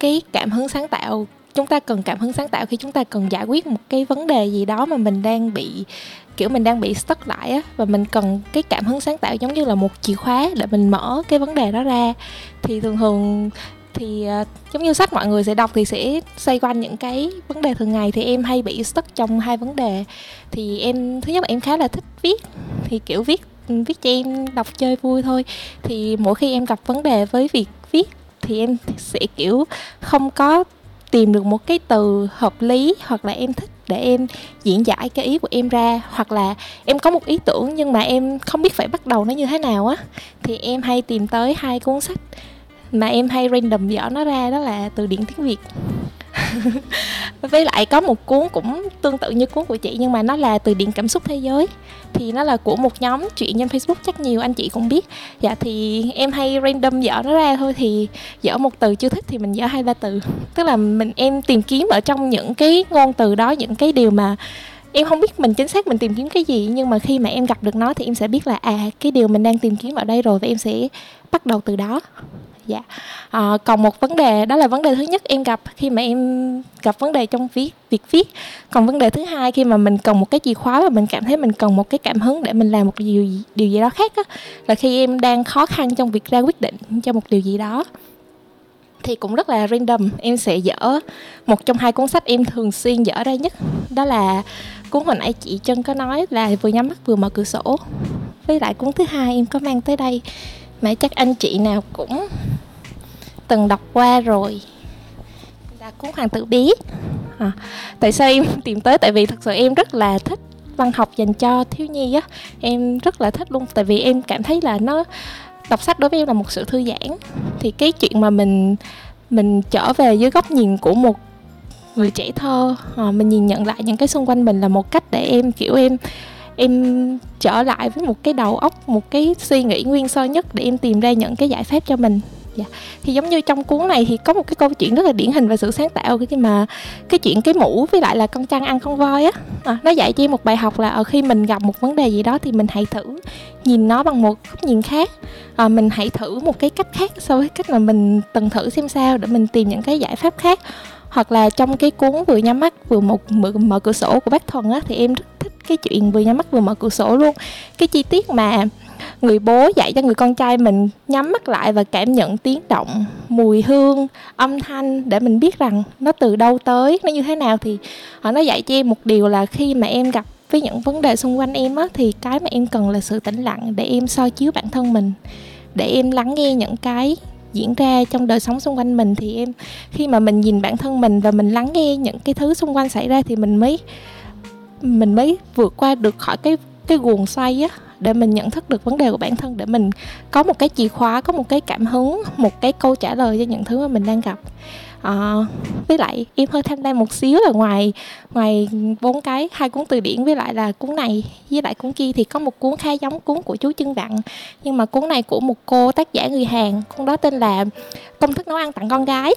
cái cảm hứng sáng tạo chúng ta cần cảm hứng sáng tạo khi chúng ta cần giải quyết một cái vấn đề gì đó mà mình đang bị kiểu mình đang bị stuck lại á và mình cần cái cảm hứng sáng tạo giống như là một chìa khóa để mình mở cái vấn đề đó ra thì thường thường thì uh, giống như sách mọi người sẽ đọc thì sẽ xoay quanh những cái vấn đề thường ngày thì em hay bị stuck trong hai vấn đề. Thì em thứ nhất là em khá là thích viết thì kiểu viết viết cho em đọc chơi vui thôi. Thì mỗi khi em gặp vấn đề với việc viết thì em sẽ kiểu không có tìm được một cái từ hợp lý hoặc là em thích để em diễn giải cái ý của em ra, hoặc là em có một ý tưởng nhưng mà em không biết phải bắt đầu nó như thế nào á, thì em hay tìm tới hai cuốn sách mà em hay random dở nó ra, đó là từ điển tiếng việt. với lại có một cuốn cũng tương tự như cuốn của chị, nhưng mà nó là từ điển cảm xúc thế giới. Thì nó là của một nhóm chuyện trên facebook, chắc nhiều anh chị cũng biết. Dạ thì em hay random dở nó ra thôi, thì dở một từ chưa thích thì mình dở hai, ba từ. Tức là mình, em tìm kiếm ở trong những cái ngôn từ đó, những cái điều mà em không biết mình chính xác mình tìm kiếm cái gì, nhưng mà khi mà em gặp được nó thì em sẽ biết là à cái điều mình đang tìm kiếm ở đây rồi và em sẽ bắt đầu từ đó dạ. À, còn một vấn đề đó là vấn đề thứ nhất em gặp khi mà em gặp vấn đề trong viết việc viết. Còn vấn đề thứ hai khi mà mình cần một cái chìa khóa và mình cảm thấy mình cần một cái cảm hứng để mình làm một điều gì, điều gì đó khác á là khi em đang khó khăn trong việc ra quyết định cho một điều gì đó thì cũng rất là random em sẽ dở. Một trong hai cuốn sách em thường xuyên dở ra nhất đó là cuốn hồi nãy chị chân có nói là vừa nhắm mắt vừa mở cửa sổ. Với lại cuốn thứ hai em có mang tới đây mà chắc anh chị nào cũng từng đọc qua rồi. Là cuốn hoàng tử bí. À, tại sao em tìm tới? Tại vì thật sự em rất là thích văn học dành cho thiếu nhi á. Em rất là thích luôn tại vì em cảm thấy là nó đọc sách đối với em là một sự thư giãn. Thì cái chuyện mà mình mình trở về dưới góc nhìn của một người trẻ thơ à, mình nhìn nhận lại những cái xung quanh mình là một cách để em kiểu em em trở lại với một cái đầu óc một cái suy nghĩ nguyên sơ nhất để em tìm ra những cái giải pháp cho mình. Dạ. thì giống như trong cuốn này thì có một cái câu chuyện rất là điển hình về sự sáng tạo khi mà cái chuyện cái mũ với lại là con trăng ăn con voi á. À, nó dạy cho em một bài học là ở khi mình gặp một vấn đề gì đó thì mình hãy thử nhìn nó bằng một góc nhìn khác. À, mình hãy thử một cái cách khác so với cách mà mình từng thử xem sao để mình tìm những cái giải pháp khác hoặc là trong cái cuốn vừa nhắm mắt vừa một mở, mở cửa sổ của bác thuần á thì em rất thích cái chuyện vừa nhắm mắt vừa mở cửa sổ luôn. Cái chi tiết mà người bố dạy cho người con trai mình nhắm mắt lại và cảm nhận tiếng động mùi hương âm thanh để mình biết rằng nó từ đâu tới nó như thế nào thì họ nó dạy cho em một điều là khi mà em gặp với những vấn đề xung quanh em á thì cái mà em cần là sự tĩnh lặng để em soi chiếu bản thân mình để em lắng nghe những cái diễn ra trong đời sống xung quanh mình thì em, khi mà mình nhìn bản thân mình và mình lắng nghe những cái thứ xung quanh xảy ra thì mình mới mình mới vượt qua được khỏi cái cái guồng xoay á, để mình nhận thức được vấn đề của bản thân, để mình có một cái chìa khóa, có một cái cảm hứng, một cái câu trả lời cho những thứ mà mình đang gặp à, với lại em hơi tham lam một xíu là ngoài ngoài bốn cái hai cuốn từ điển với lại là cuốn này với lại cuốn kia thì có một cuốn khá giống cuốn của chú Trưng Đặng. Nhưng mà cuốn này của một cô tác giả người Hàn cuốn đó tên là công thức nấu ăn tặng con gái.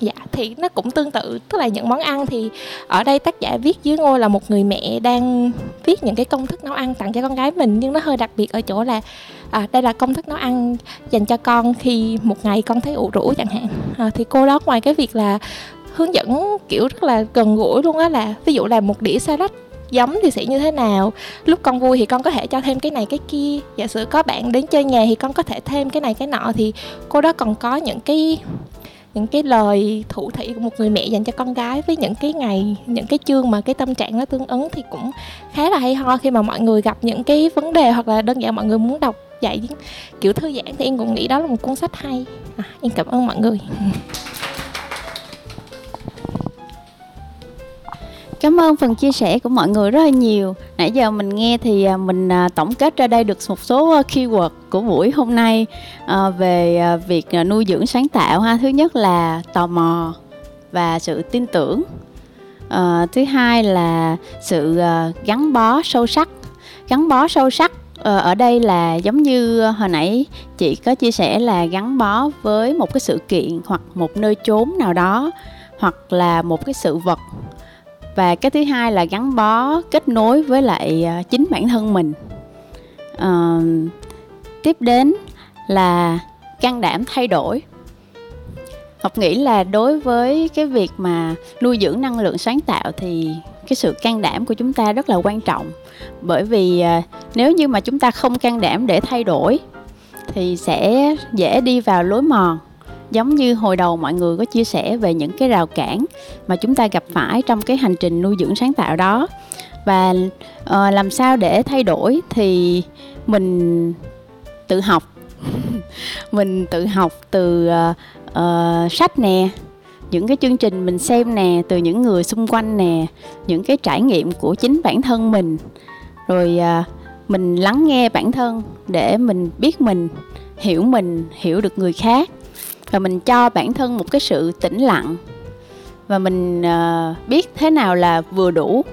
Dạ thì nó cũng tương tự tức là những món ăn thì ở đây tác giả viết dưới ngôi là một người mẹ đang viết những cái công thức nấu ăn tặng cho con gái mình nhưng nó hơi đặc biệt ở chỗ là à, đây là công thức nấu ăn dành cho con khi một ngày con thấy ủ rũ chẳng hạn. À, thì cô đó ngoài cái việc là hướng dẫn kiểu rất là gần gũi luôn á là ví dụ là một đĩa salad giống thì sẽ như thế nào. Lúc con vui thì con có thể cho thêm cái này cái kia. Giả sử có bạn đến chơi nhà thì con có thể thêm cái này cái nọ. Thì cô đó còn có những cái những cái lời thủ thị của một người mẹ dành cho con gái với những cái ngày những cái chương mà cái tâm trạng nó tương ứng thì cũng khá là hay ho khi mà mọi người gặp những cái vấn đề hoặc là đơn giản mọi người muốn đọc dạy kiểu thư giãn thì em cũng nghĩ đó là một cuốn sách hay à, em cảm ơn mọi người Cảm ơn phần chia sẻ của mọi người rất là nhiều. Nãy giờ mình nghe thì à, mình à, tổng kết ra đây được một số à, keyword của buổi hôm nay về việc nuôi dưỡng sáng tạo ha. Thứ nhất là tò mò và sự tin tưởng. Ờ, thứ hai là sự gắn bó sâu sắc. Gắn bó sâu sắc Ờ, ở đây là giống như ờ, hồi nãy chị có chia sẻ là gắn bó với một cái sự kiện hoặc một nơi chốn nào đó hoặc là một cái sự vật. Và cái thứ hai là gắn bó kết nối với lại ờ, chính bản thân mình. À, tiếp đến là can đảm thay đổi. Học nghĩ là đối với cái việc mà nuôi dưỡng năng lượng sáng tạo thì cái sự can đảm của chúng ta rất là quan trọng. Bởi vì à, nếu như mà chúng ta không can đảm để thay đổi thì sẽ dễ đi vào lối mòn giống như hồi đầu mọi người có chia sẻ về những cái rào cản mà chúng ta gặp phải trong cái hành trình nuôi dưỡng sáng tạo đó. Và uh, làm sao để thay đổi thì mình tự học. Mình tự học từ uh, uh, sách nè những cái chương trình mình xem nè từ những người xung quanh nè những cái trải nghiệm của chính bản thân mình. Rồi à, mình lắng nghe bản thân để mình biết mình hiểu mình hiểu được người khác. Và mình cho bản thân một cái sự tĩnh lặng. Và mình à, biết thế nào là vừa đủ.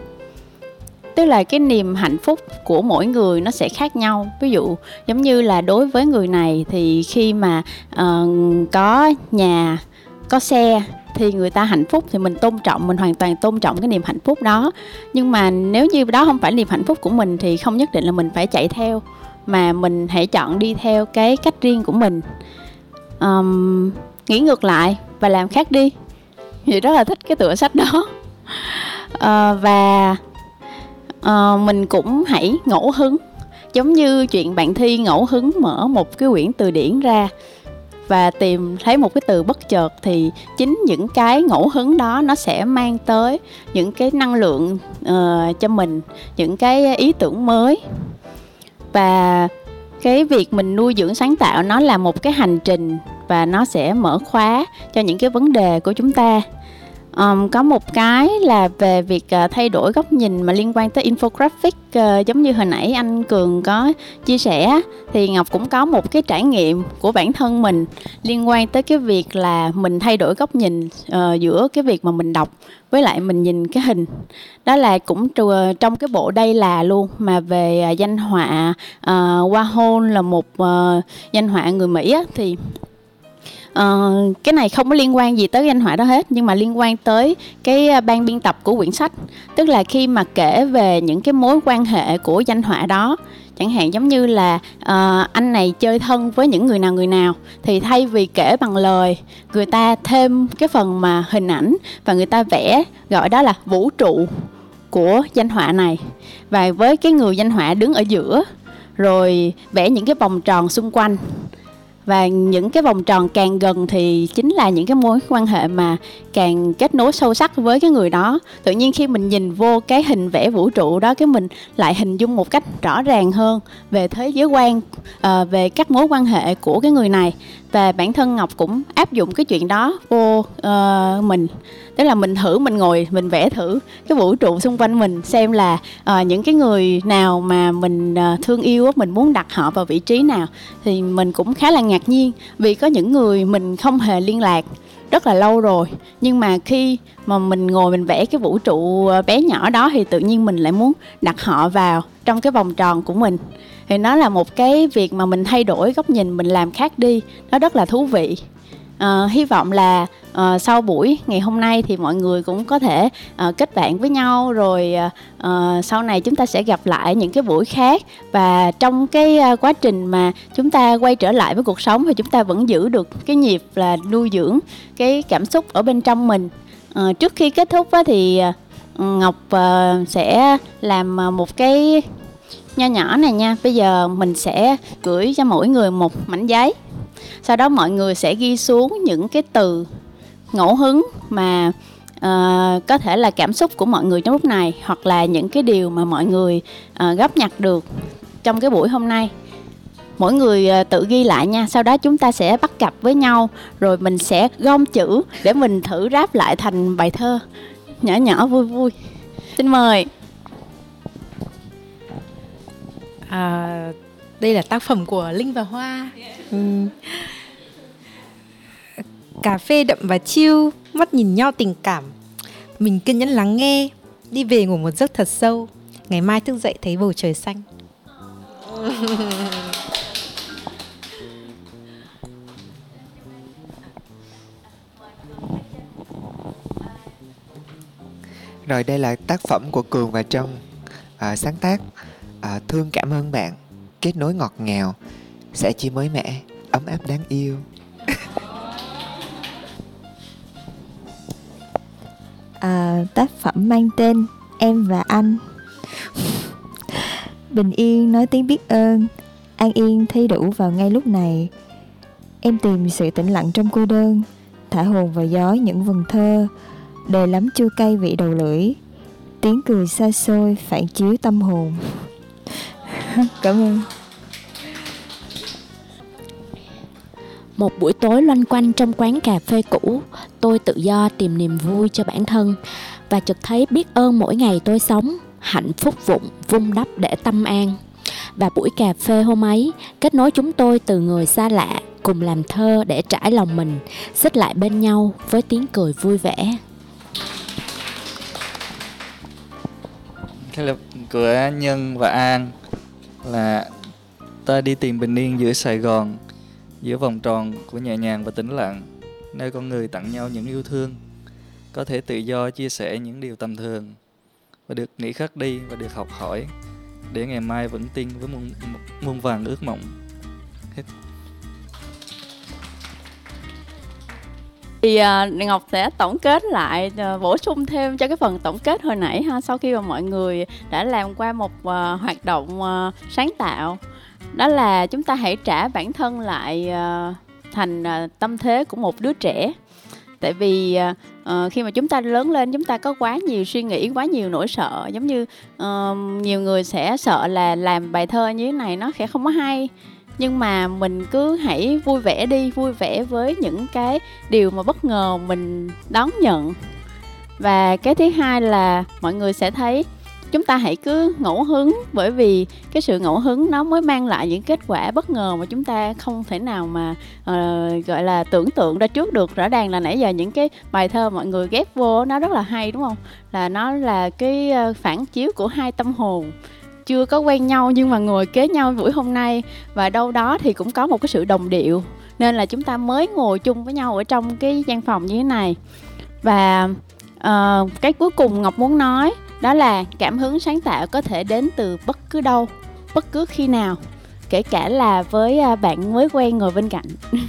Tức là cái niềm hạnh phúc của mỗi người nó sẽ khác nhau. Ví dụ giống như là đối với người này thì khi mà uh, có nhà có xe thì người ta hạnh phúc thì mình tôn trọng mình hoàn toàn tôn trọng cái niềm hạnh phúc đó. Nhưng mà nếu như đó không phải niềm hạnh phúc của mình thì không nhất định là mình phải chạy theo mà mình hãy chọn đi theo cái cách riêng của mình. Um, nghĩ ngược lại và làm khác đi. Thì rất là thích cái tựa sách đó. Uh, và uh, mình cũng hãy ngẫu hứng. Giống như chuyện bạn thi ngẫu hứng mở một cái quyển từ điển ra và tìm thấy một cái từ bất chợt thì chính những cái ngẫu hứng đó nó sẽ mang tới những cái năng lượng uh, cho mình những cái ý tưởng mới. Và cái việc mình nuôi dưỡng sáng tạo nó là một cái hành trình và nó sẽ mở khóa cho những cái vấn đề của chúng ta um, có một cái là về việc uh, thay đổi góc nhìn mà liên quan tới infographic uh, giống như hồi nãy anh cường có chia sẻ thì ngọc cũng có một cái trải nghiệm của bản thân mình liên quan tới cái việc là mình thay đổi góc nhìn uh, giữa cái việc mà mình đọc với lại mình nhìn cái hình. Đó là cũng trong cái bộ đây là luôn mà về uh, danh họa uh, Warhol là một uh, danh họa người Mỹ á, thì uh, cái này không có liên quan gì tới danh họa đó hết nhưng mà liên quan tới cái ờ, ban biên tập của quyển sách. Tức là khi mà kể về những cái mối quan hệ của danh họa đó chẳng hạn giống như là uh, anh này chơi thân với những người nào người nào thì thay vì kể bằng lời người ta thêm cái phần mà hình ảnh và người ta vẽ gọi đó là vũ trụ của danh họa này. Và với cái người danh họa đứng ở giữa rồi vẽ những cái vòng tròn xung quanh và những cái vòng tròn càng gần thì chính là những cái mối quan hệ mà càng kết nối sâu sắc với cái người đó. Tự nhiên khi mình nhìn vô cái hình vẽ vũ trụ đó cái mình lại hình dung một cách rõ ràng hơn về thế giới quan à, về các mối quan hệ của cái người này. Và bản thân ngọc cũng áp dụng cái chuyện đó vô uh, mình. Tức là mình thử mình ngồi mình vẽ thử cái vũ trụ xung quanh mình xem là uh, những cái người nào mà mình uh, thương yêu mình muốn đặt họ vào vị trí nào. Thì mình cũng khá là ngạc nhiên vì có những người mình không hề liên lạc rất là lâu rồi. Nhưng mà khi mà mình ngồi mình vẽ cái vũ trụ ờ, bé nhỏ đó thì tự nhiên mình lại muốn đặt họ vào trong cái vòng tròn của mình. Thì nó là một cái việc mà mình thay đổi góc nhìn, mình làm khác đi. Nó rất là thú vị à, hy vọng là uh, sau buổi ngày hôm nay thì mọi người cũng có thể uh, kết bạn với nhau rồi uh, sau này chúng ta sẽ gặp lại những cái buổi khác. Và trong cái uh, quá trình mà chúng ta quay trở lại với cuộc sống thì chúng ta vẫn giữ được cái nhịp là nuôi dưỡng cái cảm xúc ở bên trong mình. Uh, trước khi kết thúc á, thì uh, ngọc uh, sẽ làm một cái nho nhỏ này nha. Bây giờ mình sẽ gửi cho mỗi người một mảnh giấy sau đó mọi người sẽ ghi xuống những cái từ ngẫu hứng mà uh, có thể là cảm xúc của mọi người trong lúc này hoặc là những cái điều mà mọi người uh, góp nhặt được trong cái buổi hôm nay. Mỗi người uh, tự ghi lại nha sau đó chúng ta sẽ bắt cặp với nhau rồi mình sẽ gom chữ để mình thử ráp lại thành bài thơ. Nhỏ nhỏ vui vui. Xin mời. À, đây là tác phẩm của linh và hoa Ừ. cà phê đậm và chiêu mắt nhìn nhau tình cảm. Mình kiên nhẫn lắng nghe đi về ngủ một giấc thật sâu. Ngày mai thức dậy thấy bầu trời xanh. Rồi đây là tác phẩm của Cường và trâm à, sáng tác à, thương cảm ơn bạn kết nối ngọt ngào sẽ chi mới mẻ ấm áp đáng yêu. À, tác phẩm mang tên em và anh. Bình yên nói tiếng biết ơn. An yên thi đủ vào ngay lúc này. Em tìm sự tĩnh lặng trong cô đơn thả hồn vào gió những vần thơ. Đời lắm chua cay vị đầu lưỡi. Tiếng cười xa xôi phản chiếu tâm hồn. Cảm ơn. Một buổi tối loanh quanh trong quán cà phê cũ, tôi tự do tìm niềm vui cho bản thân và chợt thấy biết ơn mỗi ngày tôi sống, hạnh phúc vụng vung đắp để tâm an. Và buổi cà phê hôm ấy kết nối chúng tôi từ người xa lạ cùng làm thơ để trải lòng mình, xích lại bên nhau với tiếng cười vui vẻ. Thế là của Nhân và An là ta đi tìm bình yên giữa Sài Gòn giữa vòng tròn của nhẹ nhàng và tĩnh lặng nơi con người tặng nhau những yêu thương có thể tự do chia sẻ những điều tầm thường và được nghĩ khắc đi và được học hỏi để ngày mai vững tin với muôn, muôn vàng ước mộng. Hết. Thì uh, Ngọc sẽ tổng kết lại uh, bổ sung thêm cho cái phần tổng kết hồi nãy ha sau khi mà mọi người đã làm qua một uh, hoạt động uh, sáng tạo đó là chúng ta hãy trả bản thân lại ờ, thành ờ, tâm thế của một đứa trẻ. Tại vì uh, khi mà chúng ta lớn lên chúng ta có quá nhiều suy nghĩ quá nhiều nỗi sợ. Giống như uh, nhiều người sẽ sợ là làm bài thơ như thế này nó sẽ không có hay. Nhưng mà mình cứ hãy vui vẻ đi vui vẻ với những cái điều mà bất ngờ mình đón nhận. Và cái thứ hai là mọi người sẽ thấy chúng ta hãy cứ ngẫu hứng bởi vì cái sự ngẫu hứng nó mới mang lại những kết quả bất ngờ mà chúng ta không thể nào mà uh, gọi là tưởng tượng ra trước được. Rõ ràng là nãy giờ những cái bài thơ mọi người ghép vô nó rất là hay đúng không? Là nó là cái ờ, phản chiếu của hai tâm hồn chưa có quen nhau nhưng mà ngồi kế nhau buổi hôm nay. Và đâu đó thì cũng có một cái sự đồng điệu nên là chúng ta mới ngồi chung với nhau ở trong cái gian phòng như thế này. Và uh, cái cuối cùng ngọc muốn nói đó là cảm hứng sáng tạo có thể đến từ bất cứ đâu, bất cứ khi nào, kể cả là với à, bạn mới quen ngồi bên cạnh.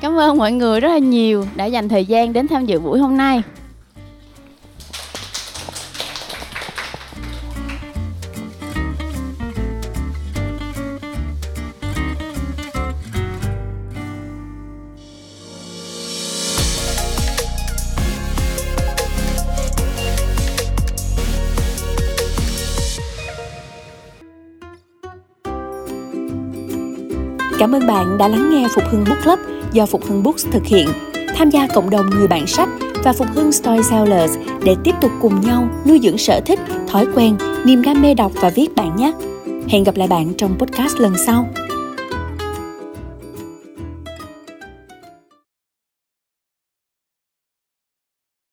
Cảm ơn mọi người rất là nhiều đã dành thời gian đến tham dự buổi hôm nay. Cảm ơn bạn đã lắng nghe Phục Hưng Book Club do Phục Hưng Books thực hiện. Tham gia cộng đồng người bạn sách và Phục Hưng Storytellers để tiếp tục cùng nhau nuôi dưỡng sở thích, thói quen, niềm đam mê đọc và viết bạn nhé. Hẹn gặp lại bạn trong podcast lần sau.